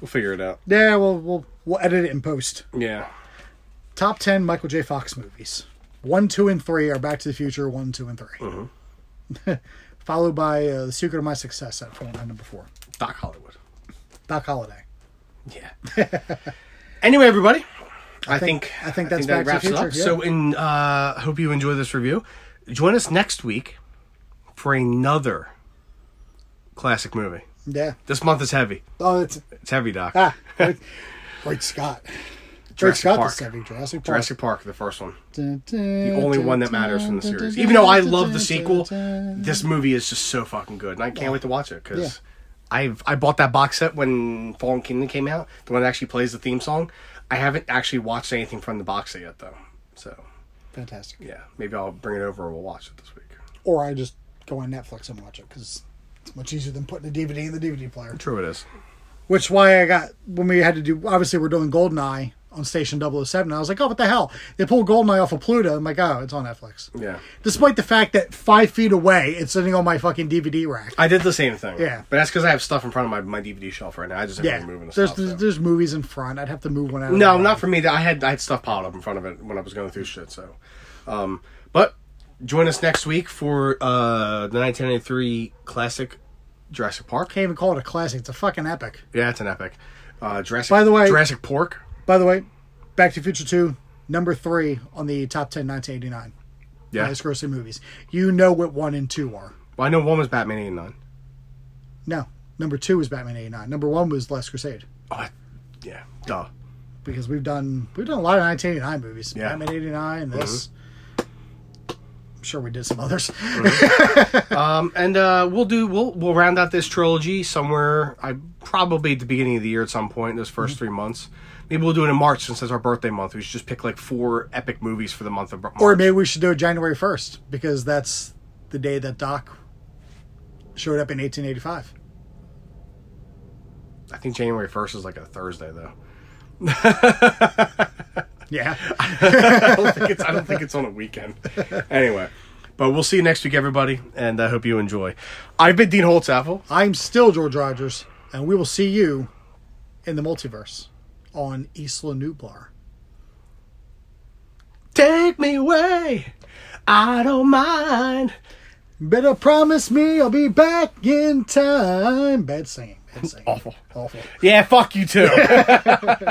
we'll figure it out. yeah. We'll we'll we'll edit it in post. Yeah. Top ten Michael J. Fox movies. One, two, and three are Back to the Future. One, two, and 3 <laughs> Followed by uh, The Secret of My Success at point number four. Doc Hollywood. Doc Holliday. Yeah. Anyway, everybody. I, think- think, I think that's Back to the wraps it up. yeah. So, in uh, hope you enjoy this review. Join us next week for another classic movie. Yeah. This month is heavy. Oh, it's It's heavy, Doc. ah, Great, Great Scott. <laughs> Jurassic Scott Park. Jurassic Park. Jurassic Park, the first one. The only one that matters from the series. Even though I love the sequel, this movie is just so fucking good, and I can't wait to watch it because Yeah. I've I bought that box set when Fallen Kingdom came out, the one that actually plays the theme song. I haven't actually watched anything from the box set yet, though. So fantastic. yeah, maybe I'll bring it over and we'll watch it this week. Or I just go on Netflix and watch it because it's much easier than putting a DVD in the DVD player. True, it is. Which is why I got when we had to do. Obviously, we're doing Goldeneye on Station 007. I was like, oh, what the hell? They pulled Goldeneye off of Pluto. I'm like, oh, it's on Netflix. Yeah, Despite the fact that five feet away, it's sitting on my fucking DVD rack. I did the same thing. Yeah. but that's because I have stuff in front of my, my DVD shelf right now. I just Yeah, moving the there's stuff. there's, so. there's movies in front. I'd have to move one out. No, not for me. I had I had stuff piled up in front of it when I was going through shit. So, um, but join us next week for uh, the 1993 classic Jurassic Park. Can't even call it a classic. It's a fucking epic. Yeah, it's an epic. Uh, Jurassic. By the way- Jurassic Pork. By the way, Back to Future 2, number three on the top 10 1989 Yeah. highest grossing movies. You know what one and two are. Well, I know one was Batman 89. No, number two was Batman 89. Number one was Last Crusade. Oh, I, yeah. Duh. because we've done we've done a lot of 1989 movies. Yeah. Batman 89, this. I'm sure we did some others. <laughs> Um, and uh, we'll do we'll we'll round out this trilogy somewhere. I probably at the beginning of the year at some point. In those 1st three months. Maybe we'll do it in March since it's our birthday month. We should just pick like four epic movies for the month of March. or maybe we should do it January 1st because that's the day that Doc showed up in 1885. I think January 1st is like a Thursday though. <laughs> <laughs> Yeah. I don't think it's I don't think it's on a weekend. Anyway, but we'll see you next week, everybody, and I hope you enjoy. I've been Dean Holtzapfel. I'm still George Rogers, and we will see you in the multiverse on Isla Nublar. Take me away. I don't mind. Better promise me I'll be back in time. Bad singing. Bad singing. Awful. Awful. Yeah, fuck you too. <laughs>